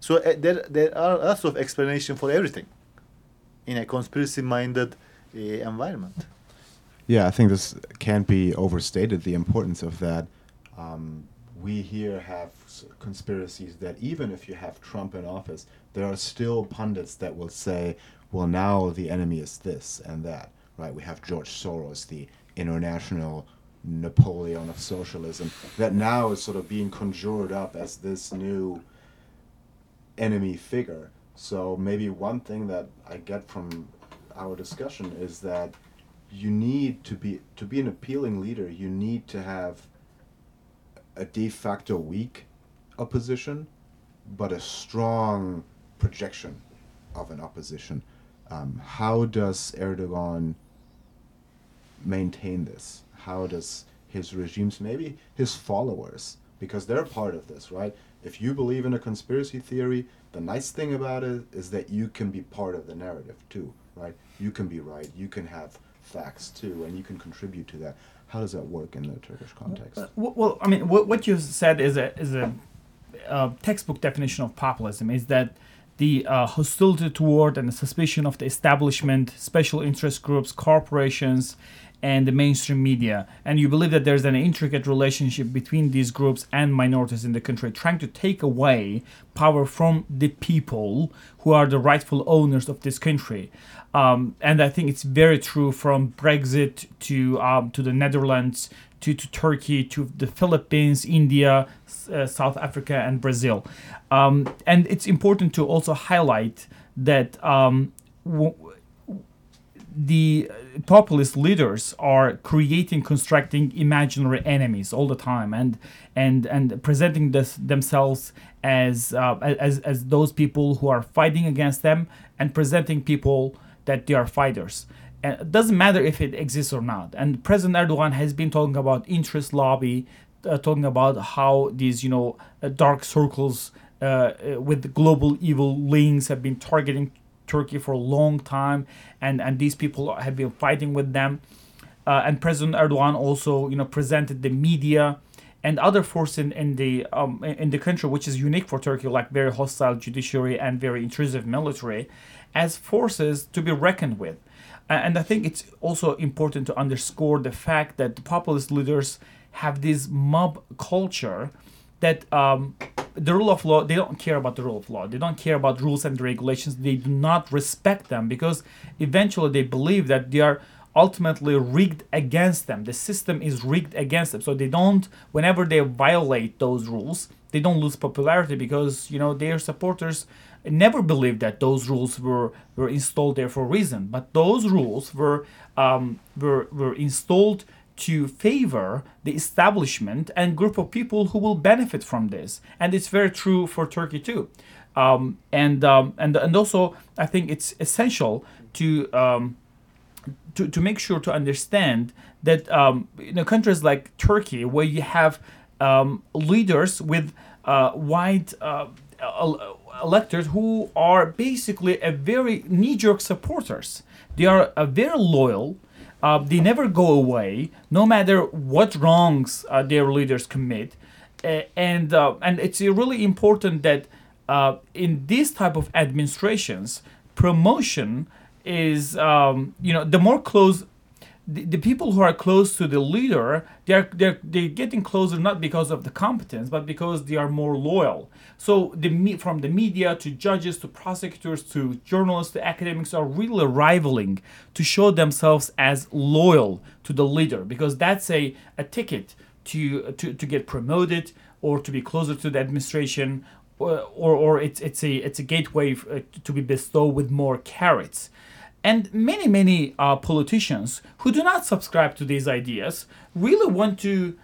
Speaker 5: so uh, there there are lots of explanation for everything in a conspiracy minded uh, environment
Speaker 2: Yeah, I think this can't be overstated. The importance of that. Um, we here have conspiracies that even if you have Trump in office, there are still pundits that will say, "Well, now the enemy is this and that." Right? We have George Soros, the international Napoleon of socialism, that now is sort of being conjured up as this new enemy figure. So maybe one thing that I get from our discussion is that you need to be to be an appealing leader. You need to have a de facto weak opposition, but a strong projection of an opposition. Um, how does Erdogan maintain this? How does his regimes, maybe his followers, because they're part of this, right? If you believe in a conspiracy theory, the nice thing about it is that you can be part of the narrative too, right? You can be right, you can have facts too, and you can contribute to that. How does that work in the Turkish context?
Speaker 4: Well, well, I mean, what, you said is a is a uh, textbook definition of populism. Is that the uh, hostility toward and the suspicion of the establishment, special interest groups, corporations, and the mainstream media. And you believe that there's an intricate relationship between these groups and minorities in the country, trying to take away power from the people who are the rightful owners of this country. Um, and I think it's very true from Brexit to um, to the Netherlands to, to Turkey to the Philippines, India, uh, South Africa, and Brazil. Um, and it's important to also highlight that um, w- the populist leaders are creating, constructing imaginary enemies all the time, and and and presenting this, themselves as, uh, as as those people who are fighting against them, and presenting people that they are fighters. And it doesn't matter if it exists or not. And President Erdogan has been talking about interest lobby, uh, talking about how these you know uh, dark circles uh, uh with global evil links have been targeting Turkey for a long time, and and these people have been fighting with them. Uh, and President Erdogan also, you know, presented the media and other forces in, in the um, in the country, which is unique for Turkey, like very hostile judiciary and very intrusive military, as forces to be reckoned with. And I think it's also important to underscore the fact that the populist leaders have this mob culture that um, the rule of law they don't care about the rule of law. They don't care about rules and regulations. They do not respect them because eventually they believe that they are ultimately rigged against them. The system is rigged against them. So they don't whenever they violate those rules they don't lose popularity because you know their supporters never believed that those rules were were installed there for a reason. But those rules were um, were were installed to favor the establishment and group of people who will benefit from this. And it's very true for Turkey too. Um, and, um, and, and also, I think it's essential to, um, to, to make sure to understand that um, in countries like Turkey, where you have um, leaders with uh, wide uh, electors who are basically a very knee-jerk supporters. They are uh, very loyal uh, they never go away, no matter what wrongs uh, their leaders commit. Uh, and and it's really important that uh, in these type of administrations, promotion is um, you know the more close the, the people who are close to the leader they're, they're they're getting closer not because of the competence but because they are more loyal. So the from the media to judges to prosecutors to journalists to academics are really rivaling to show themselves as loyal to the leader because that's a, a ticket to, to to get promoted or to be closer to the administration or or, or it's it's a it's a gateway uh, to be bestowed with more carrots and many, many uh, politicians who do not subscribe to these ideas really want to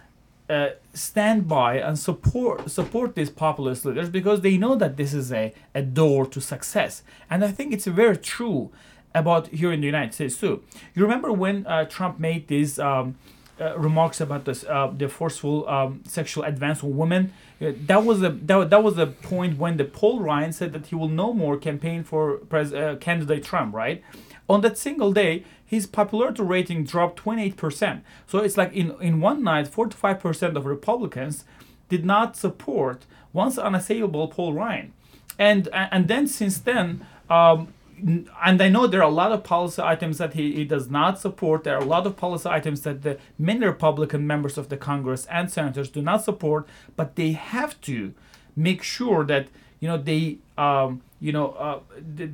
Speaker 4: uh, stand by and support support these populist leaders because they know that this is a, a door to success. And I think it's very true about here in the United States too. You remember when uh, Trump made these um, uh, remarks about this uh, the forceful um, sexual advance on women. Uh, that was a that, that was a point when the Paul Ryan said that he will no more campaign for pres- uh, candidate Trump, right? On that single day, his popularity rating dropped 28%. So it's like in, in one night, 45% of Republicans did not support once unassailable Paul Ryan. And, and then since then, um, and I know there are a lot of policy items that he, he does not support. There are a lot of policy items that the many Republican members of the Congress and senators do not support, but they have to make sure that you know they um, you know uh,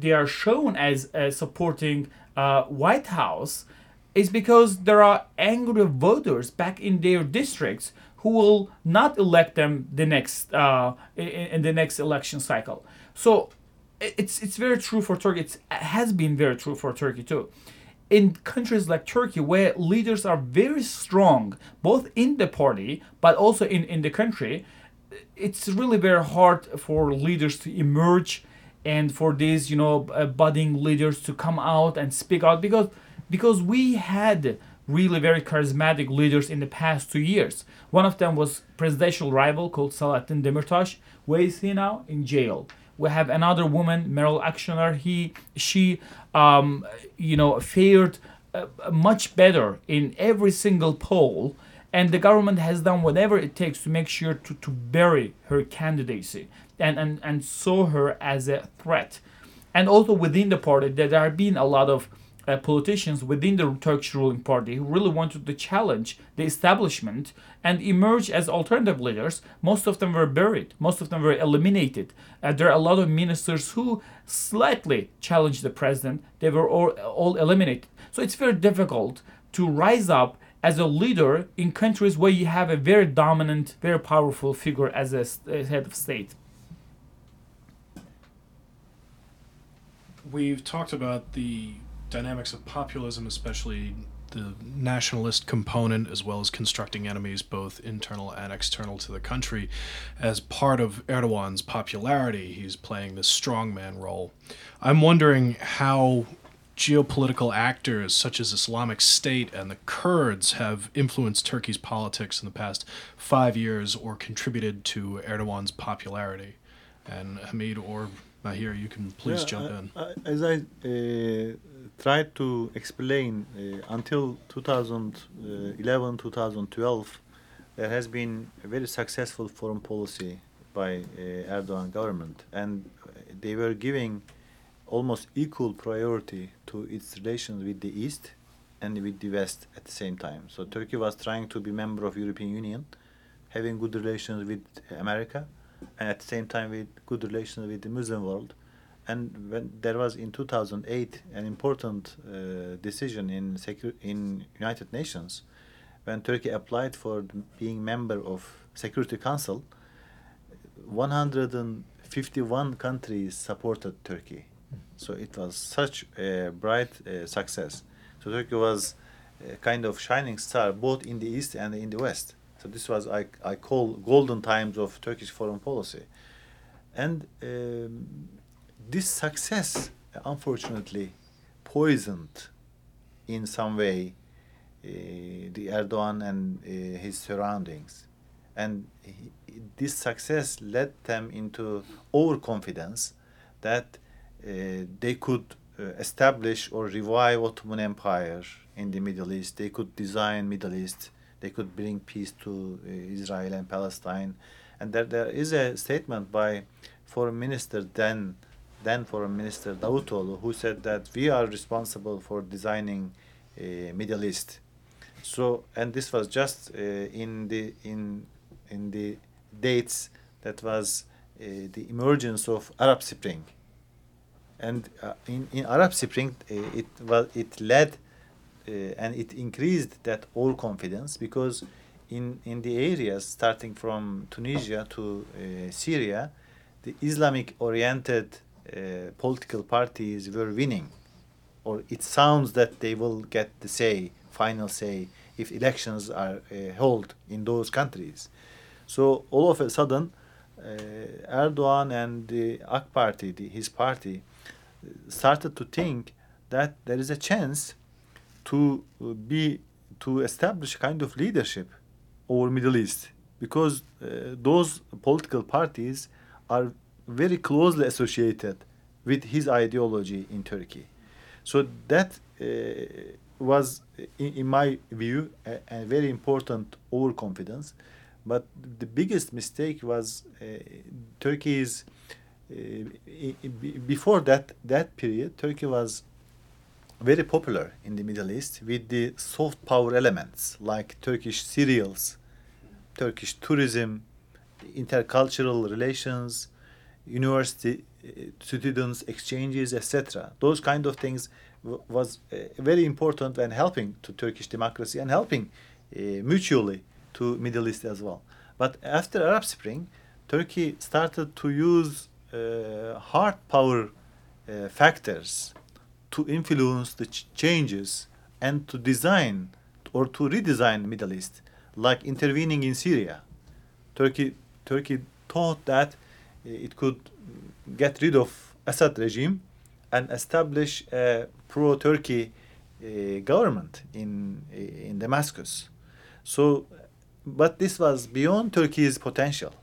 Speaker 4: they are shown as, as supporting uh, White House is because there are angry voters back in their districts who will not elect them the next uh, in, in the next election cycle. So it's it's very true for Turkey. It's, it has been very true for Turkey too. In countries like Turkey, where leaders are very strong, both in the party but also in, in the country, it's really very hard for leaders to emerge and for these you know uh, budding leaders to come out and speak out because because we had really very charismatic leaders in the past two years. One of them was presidential rival called Selahattin Demirtas. Where is he now? In jail we have another woman, Meral Akşener. He, she, um, you know, fared uh, much better in every single poll, and the government has done whatever it takes to make sure to, to bury her candidacy and, and, and saw her as a threat. And also within the party, there have been a lot of uh, politicians within the Turkish ruling party who really wanted to challenge the establishment and emerge as alternative leaders. Most of them were buried, most of them were eliminated. Uh, there are a lot of ministers who slightly challenged the president, they were all, all eliminated. So it's very difficult to rise up as a leader in countries where you have a very dominant, very powerful figure as a, a head of state.
Speaker 3: We've talked about the dynamics of populism, especially the nationalist component, as well as constructing enemies, both internal and external to the country, as part of Erdogan's popularity. He's playing this strongman role. I'm wondering how geopolitical actors such as Islamic State and the Kurds have influenced Turkey's politics in the past five years or contributed to Erdogan's popularity. And Hamid or Mahir, you can please
Speaker 5: Yeah,
Speaker 3: jump
Speaker 5: I-
Speaker 3: in.
Speaker 5: I- as I uh, tried to explain, uh, until 2011, 2012, there has been a very successful foreign policy by uh, Erdogan government, and they were giving almost equal priority to its relations with the East and with the West at the same time. So Turkey was trying to be member of European Union, having good relations with America, and at the same time with good relations with the Muslim world. And when there was in 2008 an important uh, decision in secu- in United Nations, when Turkey applied for being member of Security Council, 151 countries supported Turkey. So it was such a bright uh, success. So Turkey was a kind of shining star both in the east and in the west. So this was I, I call golden times of Turkish foreign policy. And um, this success unfortunately poisoned in some way uh, the Erdogan and uh, his surroundings. And he, this success led them into overconfidence that uh, they could uh, establish or revive Ottoman Empire in the Middle East. They could design Middle East. They could bring peace to uh, Israel and Palestine. And there, there is a statement by Foreign Minister then, then Foreign Minister Davutoğlu, who said that we are responsible for designing uh, Middle East. So, and this was just uh, in the in in the dates that was uh, the emergence of Arab Spring and uh, in, in Arab Spring uh, it was it led and it increased that all confidence because in in the areas starting from Tunisia to uh, Syria the Islamic oriented uh, political parties were winning. Or it sounds that they will get the say final say if elections are uh, held in those countries. So all of a sudden uh, Erdogan and the AK Party, the, his party, started to think that there is a chance to uh, be to establish kind of leadership over Middle East because uh, those political parties are very closely associated with his ideology in Turkey. So that uh, was, in, in my view, a, a very important overconfidence. But the biggest mistake was uh, Turkey's. Uh, before that that period, Turkey was very popular in the Middle East with the soft power elements like Turkish serials, Turkish tourism, intercultural relations, university uh, students exchanges, etc. Those kind of things was uh, very important and helping to Turkish democracy and helping uh, mutually to Middle East as well. But after Arab Spring, Turkey started to use uh, hard power uh, factors to influence the ch- changes and to design or to redesign Middle East, like intervening in Syria. Turkey Turkey thought that uh, it could get rid of Assad regime and establish a pro-Turkey uh, government in in Damascus. So, but this was beyond Turkey's potential.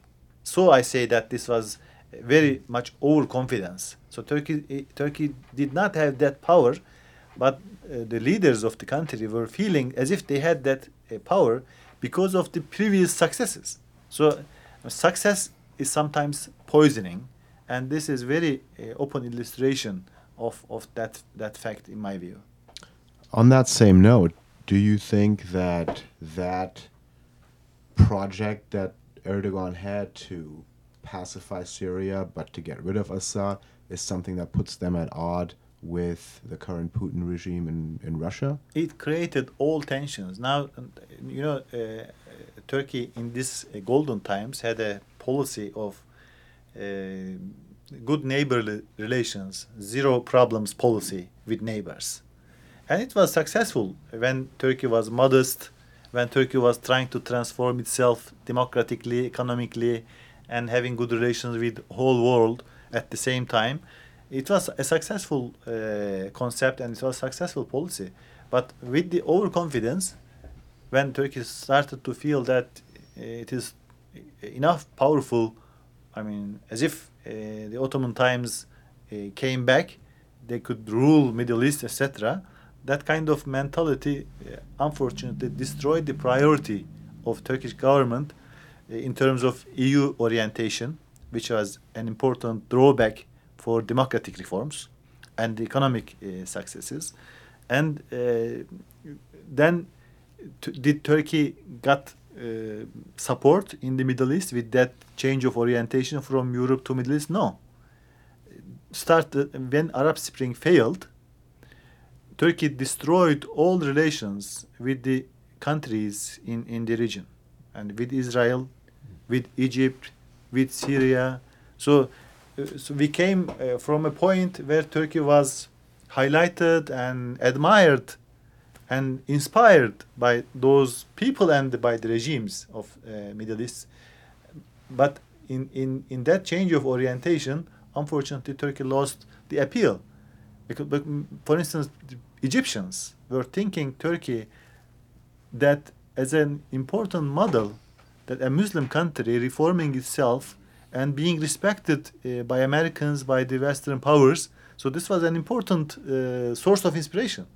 Speaker 5: So I say that this was very much overconfidence. So Turkey eh, Turkey did not have that power, but uh, the leaders of the country were feeling as if they had that uh, power because of the previous successes. So uh, success is sometimes poisoning, and this is very open illustration of, of that that fact in my view.
Speaker 2: on that same note, do you think that that project that Erdogan had to pacify Syria but to get rid of Assad is something that puts them at odd with the current Putin regime in, in Russia?
Speaker 5: it created all tensions. Now, you know, uh, Turkey in this uh, golden times had a policy of uh, good neighborly relations, zero problems policy with neighbors. And it was successful when Turkey was modest, when Turkey was trying to transform itself democratically, economically, and having good relations with whole world at the same time. It was a successful uh, concept and it was a successful policy. But with the overconfidence, when Turkey started to feel that it is enough powerful, I mean, as if uh, the Ottoman times uh, came back, they could rule Middle East, etc. That kind of mentality, uh, unfortunately, destroyed the priority of Turkish government uh, in terms of EU orientation, which was an important drawback for democratic reforms and economic uh, successes. And uh, then did Turkey got uh, support in the Middle East with that change of orientation from Europe to Middle East? No. Started when Arab Spring failed. Turkey destroyed all relations with the countries in, in the region, and with Israel, with Egypt, with Syria. So, uh, so we came uh, from a point where Turkey was highlighted and admired and inspired by those people and by the regimes of uh, Middle East. But in, in, in that change of orientation, unfortunately, Turkey lost the appeal. Because, mm, for instance, Egyptians were thinking Turkey that as an important model that a Muslim country reforming itself and being respected uh, by Americans, by the Western powers. So this was an important uh, source of inspiration.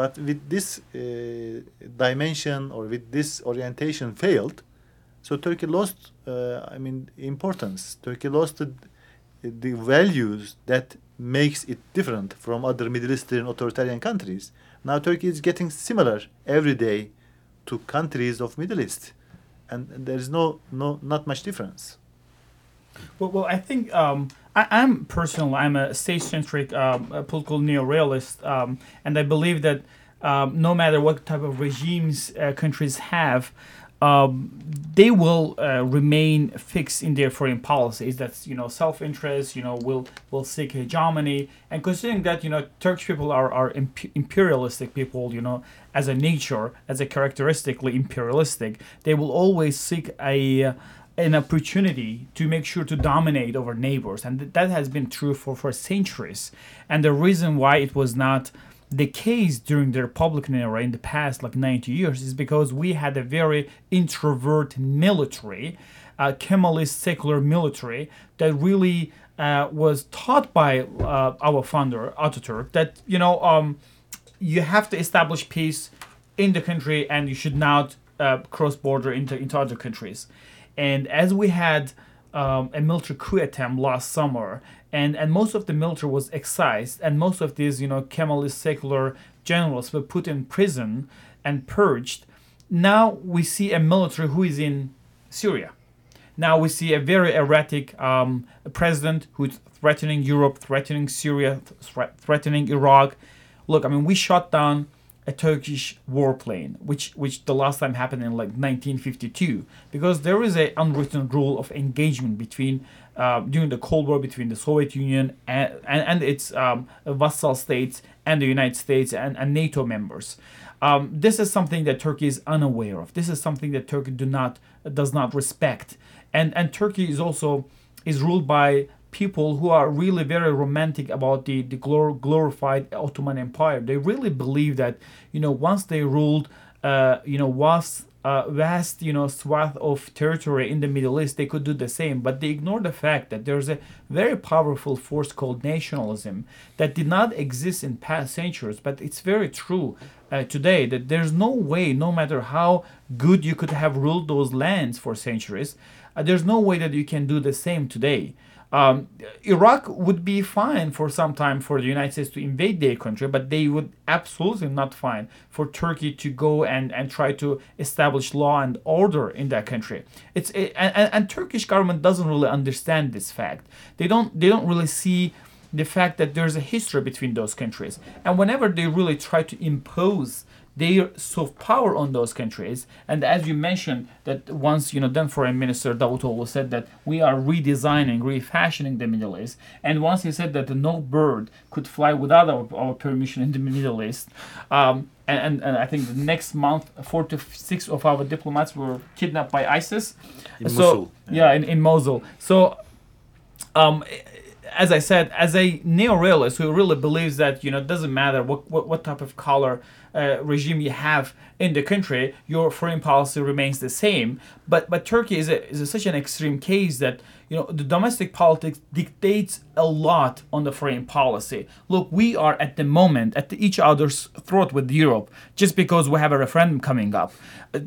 Speaker 5: But with this uh, dimension or with this orientation failed, so Turkey lost, uh, I mean, importance. Turkey lost the, the values that makes it different from other Middle Eastern authoritarian countries. Now Turkey is getting similar every day to countries of Middle East, and there is no no not much difference.
Speaker 4: Well, well, I think um, I, I'm personally I'm a state-centric um, a political neo-realist, um, and I believe that um, no matter what type of regimes uh, countries have, um, they will uh, remain fixed in their foreign policies. That's you know self-interest. You know will will seek hegemony, and considering that you know Turkish people are are imp- imperialistic people. You know as a nature, as a characteristically imperialistic, they will always seek a uh, an opportunity to make sure to dominate over neighbors and th- that has been true for, for centuries and the reason why it was not the case during the republican era in the past like 90 years is because we had a very introvert military uh, kemalist secular military that really uh, was taught by uh, our founder ataturk that you know um, you have to establish peace in the country and you should not uh, cross border into, into other countries. And as we had um, a military coup attempt last summer, and, and most of the military was excised, and most of these, you know, Kemalist secular generals were put in prison and purged. Now we see a military who is in Syria. Now we see a very erratic um, president who's threatening Europe, threatening Syria, thre- threatening Iraq. Look, I mean, we shot down a Turkish warplane, which which the last time happened in like 1952, because there is a unwritten rule of engagement between uh, during the Cold War between the Soviet Union and and, and its um, vassal states and the United States and, and NATO members. Um, this is something that Turkey is unaware of. This is something that Turkey do not does not respect, and and Turkey is also is ruled by people who are really very romantic about the, the glor- glorified Ottoman Empire. They really believe that, you know, once they ruled, uh, you know, vast, uh, vast, you know, swath of territory in the Middle East, they could do the same. But they ignore the fact that there's a very powerful force called nationalism that did not exist in past centuries, but it's very true uh, today that there's no way, no matter how good you could have ruled those lands for centuries, uh, there's no way that you can do the same today Um, Iraq would be fine for some time for the United States to invade their country, but they would absolutely not fine for Turkey to go and, and try to establish law and order in that country. It's it, and, and Turkish government doesn't really understand this fact. They don't they don't really see the fact that there's a history between those countries. And whenever they really try to impose their soft power on those countries. And as you mentioned, that once you know, then Foreign Minister Davutoglu said that we are redesigning, refashioning the Middle East. And once he said that no bird could fly without our, our permission in the [LAUGHS] Middle East. Um, and, and, and, I think the next month, four to six of our diplomats were kidnapped by ISIS.
Speaker 5: In
Speaker 4: so,
Speaker 5: Mosul.
Speaker 4: Yeah, in, in Mosul. So, um, as I said, as a neo-realist who really believes that you know it doesn't matter what, what, what type of color uh, regime you have in the country, your foreign policy remains the same. But but Turkey is a, is a, such an extreme case that you know the domestic politics dictates a lot on the foreign policy. Look, we are at the moment at each other's throat with Europe just because we have a referendum coming up. Uh,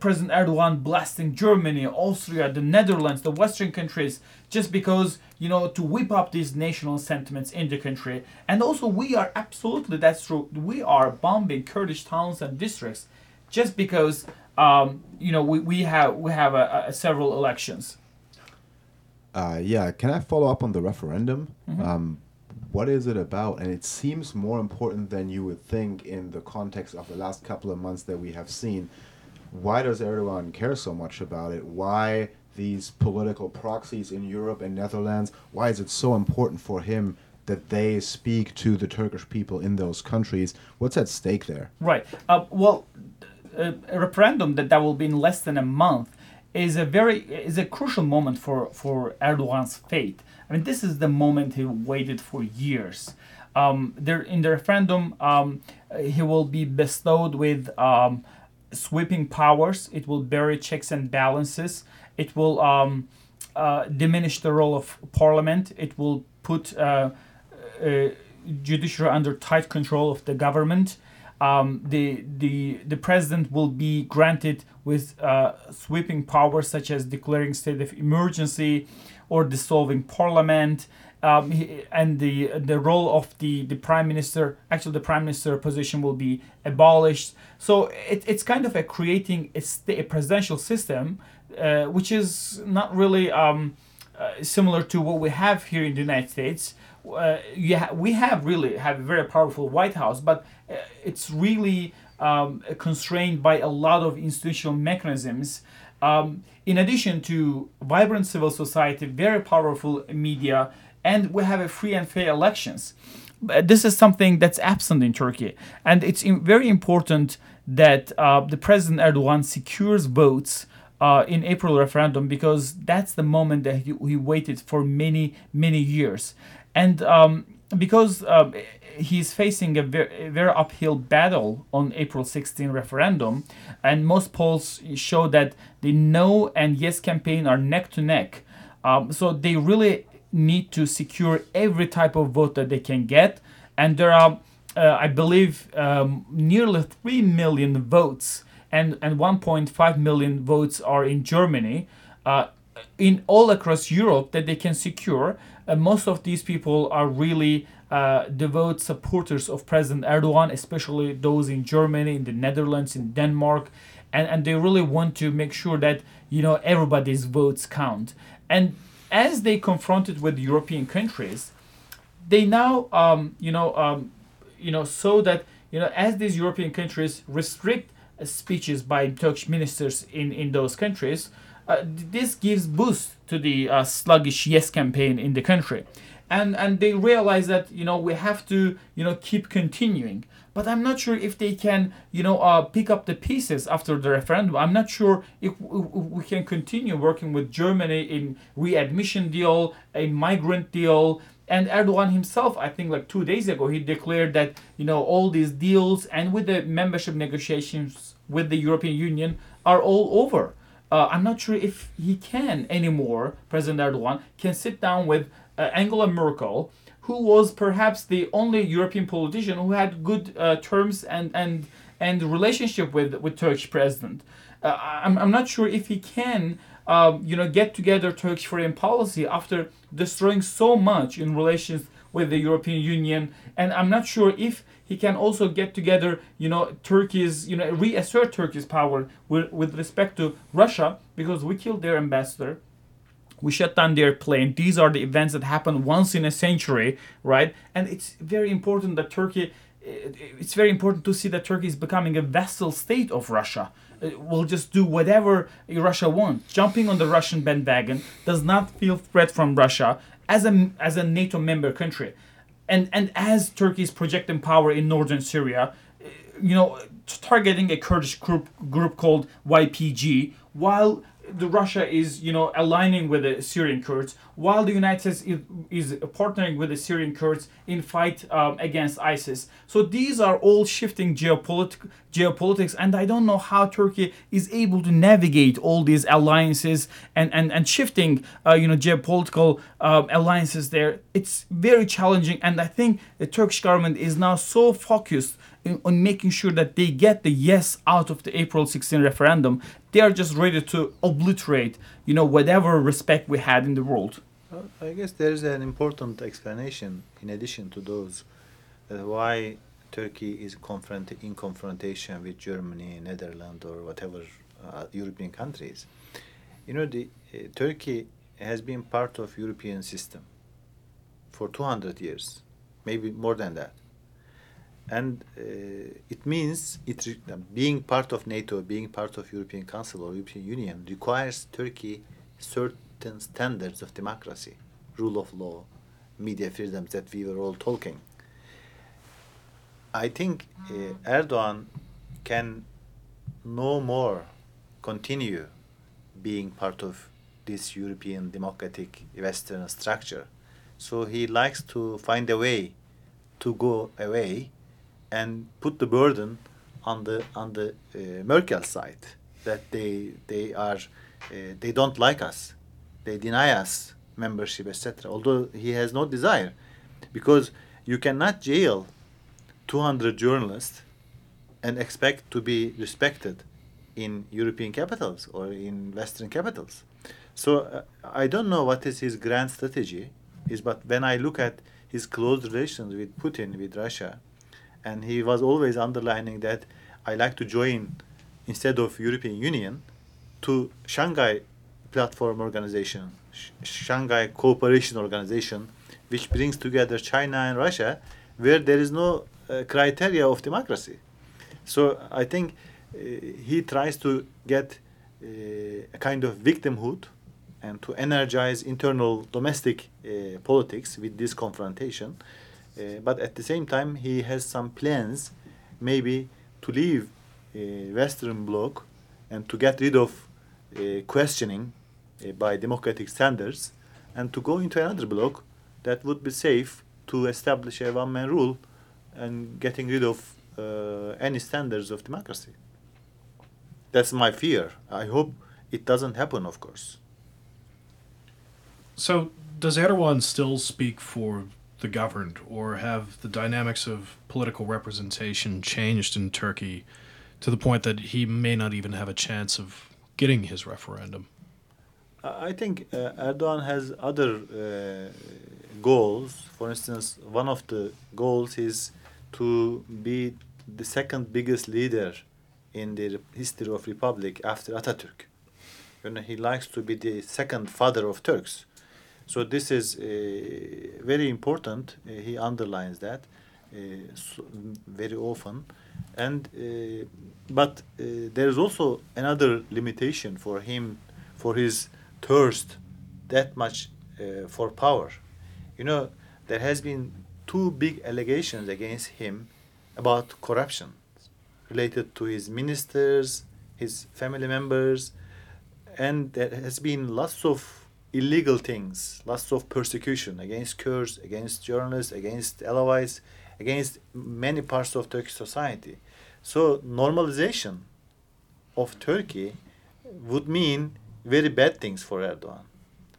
Speaker 4: President Erdogan blasting Germany, Austria, the Netherlands, the Western countries just because you know to whip up these national sentiments in the country and also we are absolutely that's true we are bombing kurdish towns and districts just because um, you know we, we have we have a, a several elections
Speaker 2: uh, yeah can i follow up on the referendum
Speaker 4: Mm-hmm.
Speaker 2: um, what is it about and it seems more important than you would think in the context of the last couple of months that we have seen why does erdogan care so much about it why these political proxies in Europe and Netherlands? Why is it so important for him that they speak to the Turkish people in those countries? What's at stake there?
Speaker 4: Right. Uh, well, a, a referendum that that will be in less than a month is a very is a crucial moment for for Erdogan's fate. I mean, this is the moment he waited for years. Um, there in the referendum, um, he will be bestowed with um, sweeping powers. It will bury checks and balances. It will um, uh, diminish the role of parliament. It will put uh, uh, judiciary under tight control of the government. Um, the, the, the president will be granted with uh, sweeping powers such as declaring state of emergency or dissolving parliament. Um, and the the role of the, the prime minister, actually the prime minister position will be abolished. So it, it's kind of a creating a, a presidential system uh, which is not really um, uh, similar to what we have here in the United States. Uh, ha- we have really have a very powerful White House, but uh, it's really um, constrained by a lot of institutional mechanisms. Um, in addition to vibrant civil society, very powerful media, and we have a free and fair elections. This is something that's absent in Turkey, and it's very important that uh, the President Erdogan secures votes uh, in April referendum because that's the moment that he, he waited for many many years, and um, because um, he's facing a very, very uphill battle on April 16 referendum, and most polls show that the no and yes campaign are neck to neck. Um, so they really need to secure every type of vote that they can get, and there are, uh, I believe, um, nearly three million votes and, and 1.5 million votes are in Germany, uh, in all across Europe that they can secure. Uh, most of these people are really uh, devout supporters of President Erdogan, especially those in Germany, in the Netherlands, in Denmark, and, and they really want to make sure that you know everybody's votes count. And as they confronted with European countries, they now um, you know um, you know so that you know as these European countries restrict speeches by Turkish ministers in, in those countries, uh, this gives boost to the uh, sluggish yes campaign in the country. And, and they realize that you know we have to you know keep continuing but i'm not sure if they can you know uh, pick up the pieces after the referendum i'm not sure if we can continue working with germany in readmission deal a migrant deal and Erdogan himself, I think like two days ago, he declared that you know all these deals and with the membership negotiations with the European Union are all over. Uh, I'm not sure if he can anymore. President Erdogan can sit down with uh, Angela Merkel, who was perhaps the only European politician who had good uh, terms and and and relationship with with Turkish president. uh, I'm, I'm not sure if he can um, you know get together Turkish foreign policy after destroying so much in relations with the European Union and I'm not sure if he can also get together you know Turkey's you know reassert Turkey's power with, with respect to Russia because we killed their ambassador. We shut down their plane. These are the events that happen once in a century right? And it's very important that turkey eh, it's very important to see that turkey is becoming a vassal state of russia. It will just do whatever russia wants. Jumping on the russian bandwagon does not feel threat from russia as a as a nato member country and and as turkey is projecting power in northern syria uh, you know targeting a kurdish group group called ypg while the Russia is, you know, aligning with the Syrian Kurds, while the United States is, partnering with the Syrian Kurds in fight um, against ISIS. So these are all shifting geopolitics, geopolitics, and I don't know how Turkey is able to navigate all these alliances and and and shifting, uh, you know, geopolitical uh, alliances there. It's very challenging, and I think the Turkish government is now so focused on making sure that they get the yes out of the April 16 referendum. They are just ready to obliterate, you know, whatever respect we had in the world.
Speaker 5: Well, I guess there is an important explanation in addition to those uh, why Turkey is confront in confrontation with Germany, Netherlands, or whatever uh, European countries. You know, the uh, Turkey has been part of European system for 200 years, maybe more than that and uh, it means it re- being part of NATO, being part of European Council or European Union requires Turkey certain standards of democracy, rule of law, media freedoms that we were all talking. I think uh, Erdogan can no more continue being part of this European democratic Western structure. So he likes to find a way to go away and put the burden on the on the uh, Merkel side that they they are uh, they don't like us, they deny us membership, etc. Although he has no desire, because you cannot jail 200 journalists and expect to be respected in European capitals or in Western capitals. So uh, I don't know what is his grand strategy is, but when I look at his close relations with Putin, with Russia, and he was always underlining that I like to join instead of European Union to Shanghai Platform Organization, Sh- Shanghai Cooperation Organization, which brings together China and Russia, where there is no uh, criteria of democracy. So I think uh, he tries to get uh, a kind of victimhood and to energize internal domestic uh, politics with this confrontation. Uh, but at the same time, he has some plans, maybe to leave uh, Western bloc and to get rid of uh, questioning uh, by democratic standards, and to go into another bloc that would be safe to establish a one-man rule and getting rid of uh, any standards of democracy. That's my fear. I hope it doesn't happen, of course.
Speaker 3: So, does Erdogan still speak for the governed, or have the dynamics of political representation changed in Turkey to the point that he may not even have a chance of getting his referendum?
Speaker 5: I think uh, Erdogan has other uh, goals. For instance, one of the goals is to be the second biggest leader in the history of republic after Atatürk. You know, he likes to be the second father of Turks. So this is uh, very important. Uh, he underlines that uh, so very often, and uh, but uh, there is also another limitation for him, for his thirst, that much uh, for power. You know, there has been two big allegations against him about corruption related to his ministers, his family members, and there has been lots of illegal things, lots of persecution against Kurds, against journalists, against Alawites, against many parts of Turkish society. So normalization of Turkey would mean very bad things for Erdogan.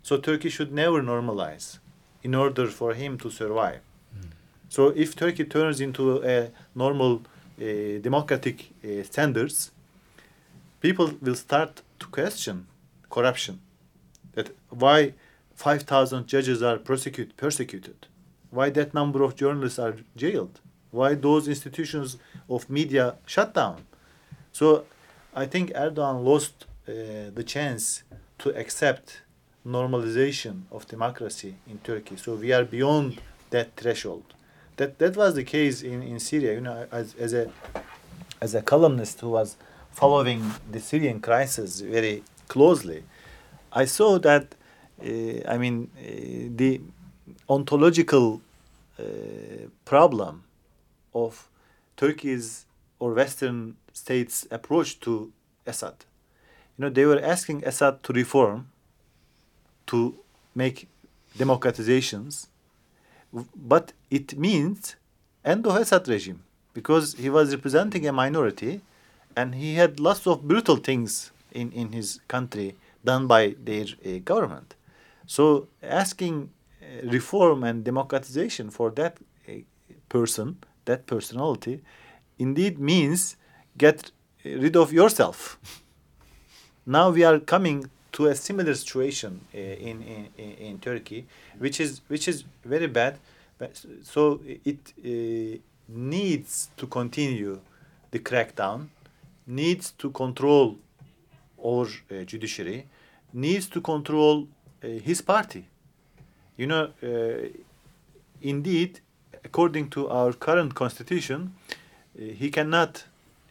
Speaker 5: So Turkey should never normalize in order for him to survive. Mm. So if Turkey turns into a normal uh, democratic uh, standards, people will start to question corruption. That why 5,000 judges are prosecute, persecuted, why that number of journalists are jailed, why those institutions of media shut down. So I think Erdogan lost uh, the chance to accept normalization of democracy in Turkey. So we are beyond that threshold. That that was the case in, in Syria. You know, as, as a as a columnist who was following the Syrian crisis very closely, I saw that. Uh, I mean, uh, the ontological uh, problem of Turkey's or Western states' approach to Assad. You know, they were asking Assad to reform, to make democratizations, but it means end of Assad regime because he was representing a minority and he had lots of brutal things in, in his country done by their uh, government. So asking uh, reform and democratization for that uh, person, that personality, indeed means get rid of yourself. now we are coming to a similar situation uh, in, in, in Turkey, which is which is very bad. So it uh, needs to continue the crackdown, needs to control our uh, judiciary, needs to control uh, his party. You know, uh, indeed, according to our current constitution, uh, he cannot.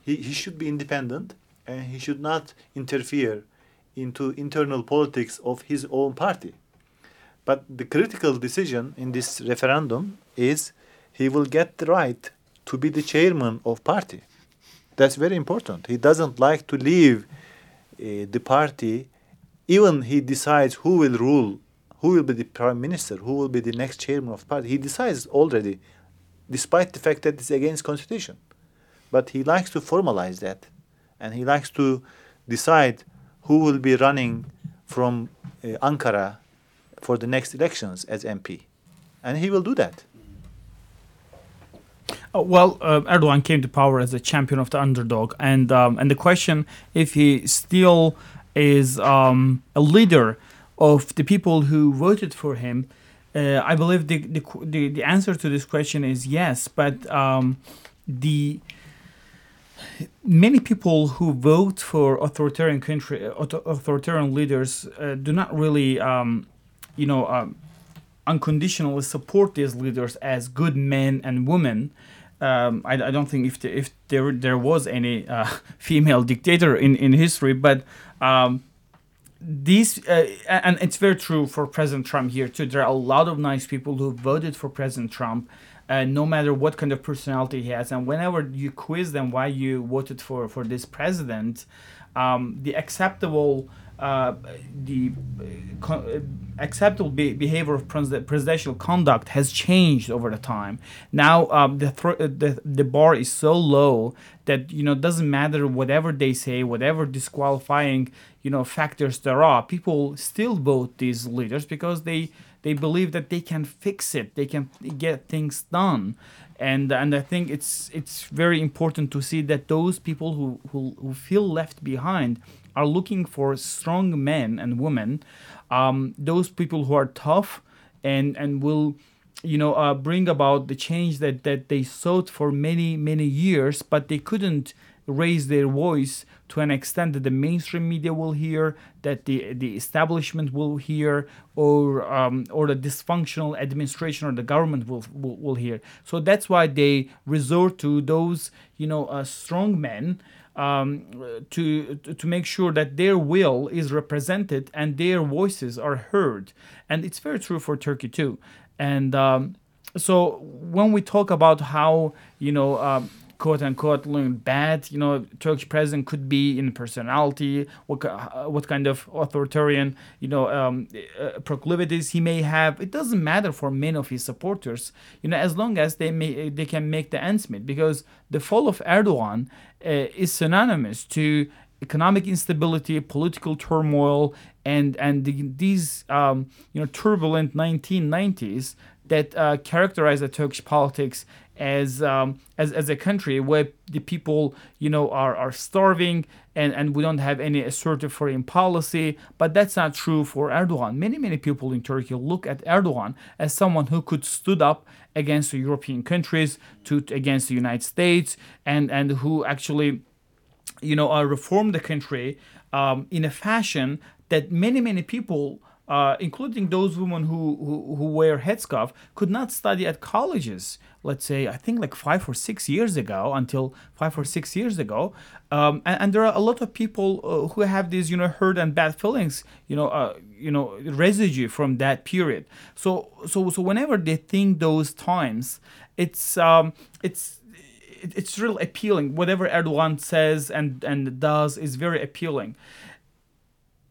Speaker 5: He, he should be independent and he should not interfere into internal politics of his own party. But the critical decision in this referendum is he will get the right to be the chairman of party. That's very important. He doesn't like to leave uh, the party, even he decides who will rule, who will be the prime minister, who will be the next chairman of party. He decides already, despite the fact that it's against constitution. But he likes to formalize that, and he likes to decide who will be running from uh, Ankara for the next elections as MP. And he will do that.
Speaker 4: Uh, well, uh, Erdogan came to power as a champion of the underdog, and um, and the question if he still is um, a leader of the people who voted for him, uh, I believe the, the, the the answer to this question is yes. But um, the many people who vote for authoritarian country authoritarian leaders uh, do not really um, you know um, unconditionally support these leaders as good men and women um, I, I, don't think if the, if there there was any uh, [LAUGHS] female dictator in, in history, but um, these uh, and it's very true for President Trump here too. There are a lot of nice people who voted for President Trump, uh, no matter what kind of personality he has. And whenever you quiz them why you voted for for this president, um, the acceptable uh, the uh, acceptable be- behavior of pres- presidential conduct has changed over the time. Now um, the, th- uh, the the bar is so low that you know it doesn't matter whatever they say, whatever disqualifying you know factors there are. People still vote these leaders because they they believe that they can fix it, they can get things done. And, and I think it's it's very important to see that those people who, who, who feel left behind are looking for strong men and women, um, those people who are tough and and will you know uh, bring about the change that that they sought for many many years, but they couldn't raise their voice to an extent that the mainstream media will hear, that the the establishment will hear, or um, or the dysfunctional administration or the government will, will, will hear. So that's why they resort to those you know uh, strong men um, to to make sure that their will is represented and their voices are heard. And it's very true for Turkey too. And um, so when we talk about how you know um, quote unquote looking bad. You know Turkish president could be in personality what what kind of authoritarian you know um, uh, proclivities he may have. It doesn't matter for many of his supporters you know as long as they may they can make the ends meet. Because the fall of Erdogan uh, is synonymous to economic instability, political turmoil, and and the, these um, you know turbulent 1990s that uh, characterize the Turkish politics as, um, as as a country where the people you know are, are starving and, and we don't have any assertive foreign policy. But that's not true for Erdogan. Many many people in Turkey look at Erdogan as someone who could stood up against the European countries to against the United States and and who actually you know uh, reformed the country um, in a fashion that many many people uh, including those women who, who, who wear headscarf, could not study at colleges. Let's say, I think like five or six years ago, until five or six years ago, um, and, and, there are a lot of people uh, who have these, you know, hurt and bad feelings, you know, uh, you know, residue from that period. So, so, so whenever they think those times, it's, um, it's, it's really appealing. Whatever Erdogan says and and does is very appealing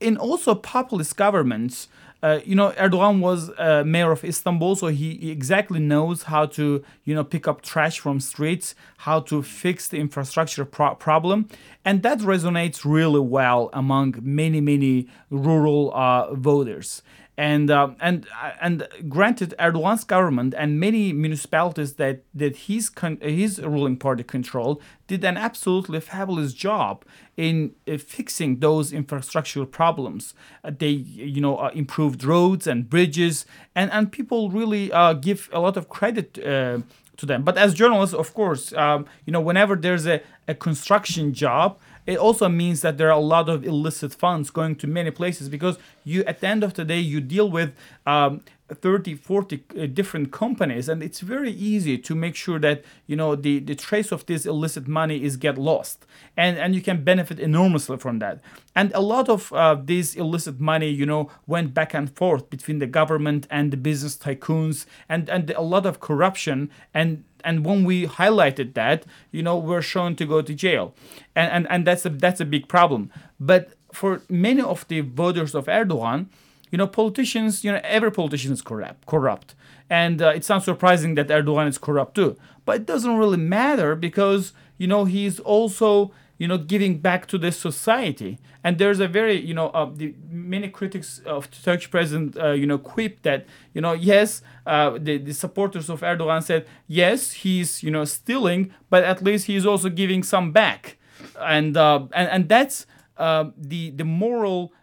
Speaker 4: in also populist governments, uh, you know, Erdogan was uh, mayor of Istanbul, so he, exactly knows how to, you know, pick up trash from streets, how to fix the infrastructure pro- problem, and that resonates really well among many, many rural uh, voters. And uh, and uh, and granted, Erdogan's government and many municipalities that that his con- his ruling party controlled did an absolutely fabulous job in uh, fixing those infrastructural problems. Uh, they you know uh, improved roads and bridges, and and people really uh, give a lot of credit to them. But as journalists, of course, um, you know whenever there's a, a construction job it also means that there are a lot of illicit funds going to many places because you at the end of the day you deal with um, 30 40 uh, different companies. And it's very easy to make sure that you know the, the trace of this illicit money is get lost. And and you can benefit enormously from that. And a lot of uh, this illicit money you know went back and forth between the government and the business tycoons and and a lot of corruption. And and when we highlighted that you know we're shown to go to jail and and, and that's a that's a big problem but for many of the voters of erdogan you know, politicians, you know, every politician is corrupt, corrupt. And uh, it's not surprising that Erdogan is corrupt too. But it doesn't really matter because, you know, he's also, you know, giving back to the society. And there's a very, you know, uh, the, many critics of Turkish president, uh, you know, quip that, you know, yes, uh, the, the supporters of Erdogan said, yes, he's, you know, stealing, but at least he's also giving some back. And, uh, and, and that's uh, the, the moral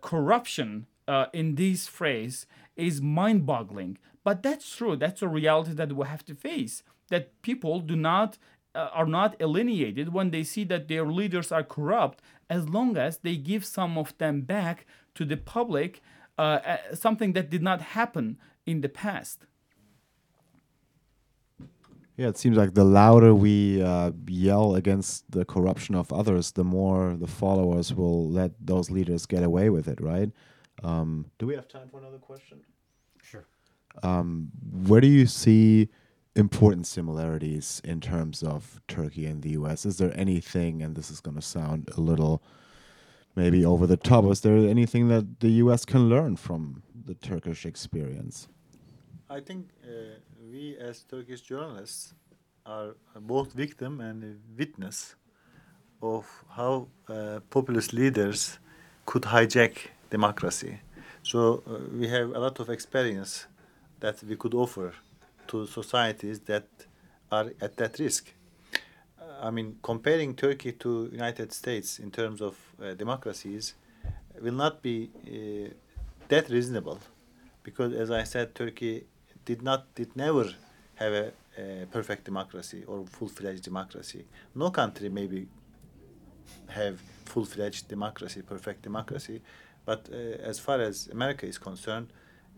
Speaker 4: corruption uh, in this phrase is mind boggling. But that's true. That's a reality that we have to face. That people do not uh, are not alienated when they see that their leaders are corrupt, as long as they give some of them back to the public, uh, uh something that did not happen in the past.
Speaker 2: Yeah, it seems like the louder we uh, yell against the corruption of others, the more the followers will let those leaders get away with it, right? Um, do we have time for another question?
Speaker 1: Sure.
Speaker 2: Um, where do you see important similarities in terms of Turkey and the U.S.? Is there anything, and this is going to sound a little maybe over the top, is there anything that the U.S. can learn from the Turkish experience?
Speaker 5: I think uh, we as Turkish journalists are both victim and witness of how uh, populist leaders could hijack democracy. So uh, we have a lot of experience that we could offer to societies that are at that risk. I mean, comparing Turkey to United States in terms of uh, democracies will not be uh, that reasonable, because as I said, Turkey did not, did never have a, a perfect democracy or full-fledged democracy. No country maybe have full-fledged democracy, perfect democracy, but uh, as far as America is concerned,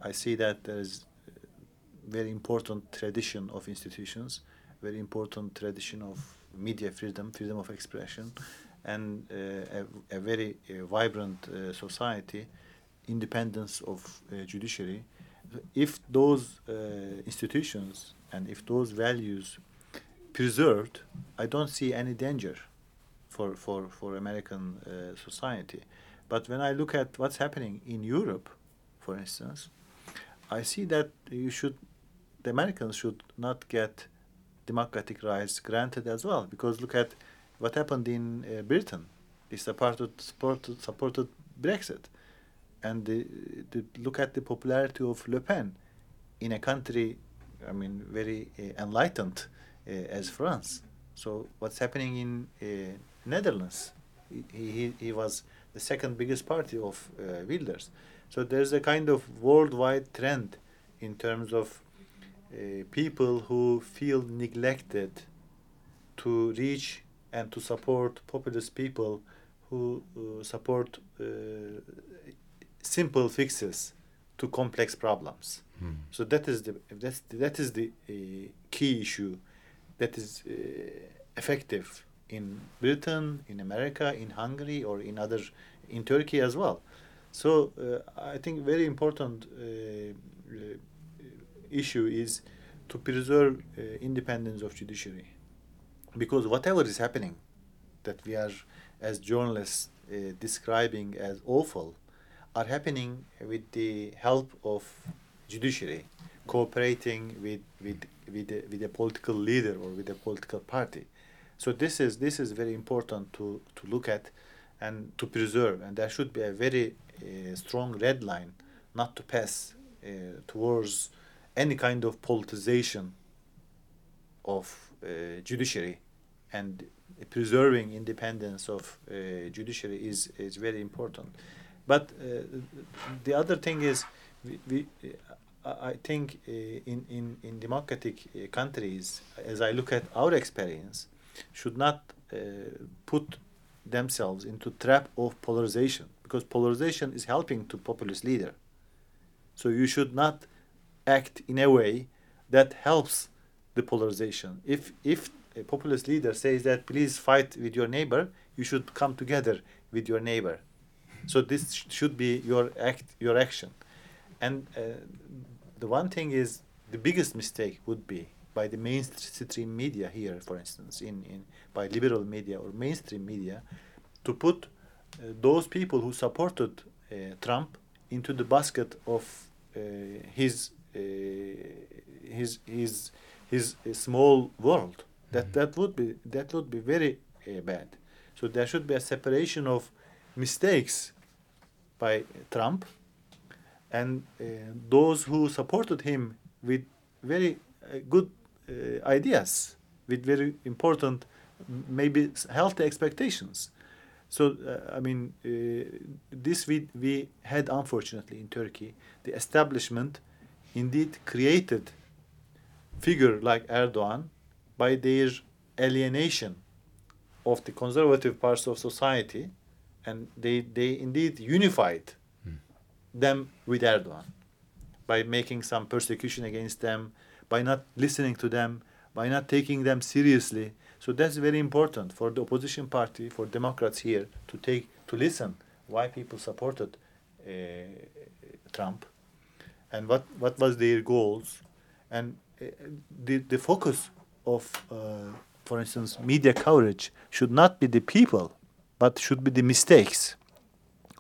Speaker 5: I see that there is very important tradition of institutions, very important tradition of media freedom, freedom of expression, and uh, a, a, very uh, vibrant uh, society, independence of uh, judiciary. If those uh, institutions and if those values preserved, I don't see any danger for for for American society. But when I look at what's happening in Europe, for instance, I see that you should, the Americans should not get democratic rights granted as well. Because look at what happened in uh, Britain. he supported supported, supported Brexit, and the, the, look at the popularity of Le Pen in a country, I mean, very uh, enlightened uh, as France. So what's happening in uh, Netherlands? He, he, he was the second biggest party of uh, Wilders. So there's a kind of worldwide trend in terms of uh, people who feel neglected to reach and to support populist people who uh, support uh, simple fixes to complex problems.
Speaker 1: Hmm.
Speaker 5: So that is the that's that is the uh, key issue that is uh, effective in Britain, in America, in Hungary, or in other in Turkey as well. So uh, I think very important issue is to preserve uh, independence of judiciary, because whatever is happening, that we are as journalists uh, describing as awful, are happening with the help of judiciary cooperating with with with a, with a political leader or with a political party. So this is this is very important to to look at and to preserve, and there should be a very uh, strong red line not to pass uh, towards any kind of politicization of uh, judiciary and preserving independence of uh, judiciary is is very important but uh, the other thing is we, we uh, I think uh, in, in, in democratic countries, as I look at our experience, should not put themselves into trap of polarization because polarization is helping to populist leader. So you should not act in a way that helps the polarization. If if a populist leader says that please fight with your neighbor, you should come together with your neighbor. So this sh- should be your act, your action. And uh, the one thing is the biggest mistake would be by the mainstream media here, for instance, in, in by liberal media or mainstream media, to put uh, those people who supported uh, Trump into the basket of uh, his his his his uh, small world. That that would be that would be very uh, bad. So there should be a separation of mistakes by Trump and uh, those who supported him with very uh, good uh, ideas, with very important, maybe healthy expectations. So uh, I mean, uh, this we we had unfortunately in Turkey. The establishment indeed created figure like Erdogan by their alienation of the conservative parts of society, and they they indeed unified them with Erdogan by making some persecution against them, by not listening to them, by not taking them seriously. So that's very important for the opposition party, for Democrats here to take to listen why people supported uh, Trump and what what was their goals. And uh, the the focus of uh, for instance media coverage should not be the people but should be the mistakes.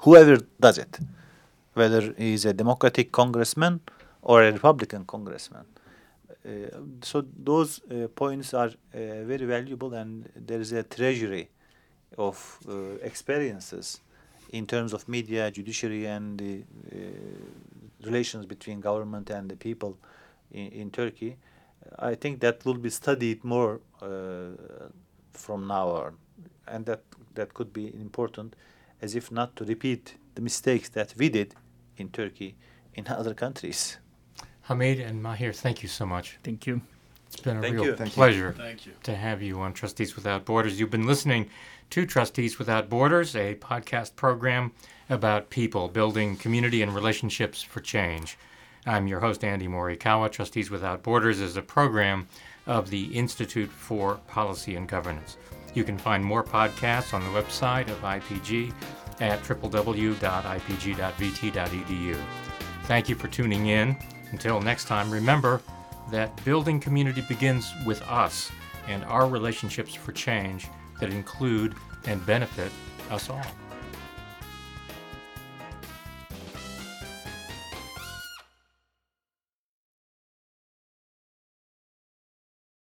Speaker 5: Whoever does it whether he's a democratic congressman or a republican congressman. Uh, so those uh, points are very valuable and there is a treasury of experiences in terms of media judiciary and the relations between government and the people in, in turkey i think that will be studied more uh, from now on and that that could be important as if not to repeat the mistakes that we did in turkey in [LAUGHS] other countries
Speaker 1: Hamid and Mahir, thank you so much.
Speaker 4: Thank you.
Speaker 1: It's been a
Speaker 5: Thank
Speaker 1: real
Speaker 2: you.
Speaker 1: Pleasure
Speaker 3: Thank you.
Speaker 1: to have you on Trustees Without Borders. You've been listening to Trustees Without Borders, a podcast program about people building community and relationships for change. I'm your host, Andy Morikawa. Trustees Without Borders is a program of the Institute for Policy and Governance. You can find more podcasts on the website of IPG at www.ipg.vt.edu. Thank you for tuning in. Until next time, remember that building community begins with us and our relationships for change that include and benefit us all.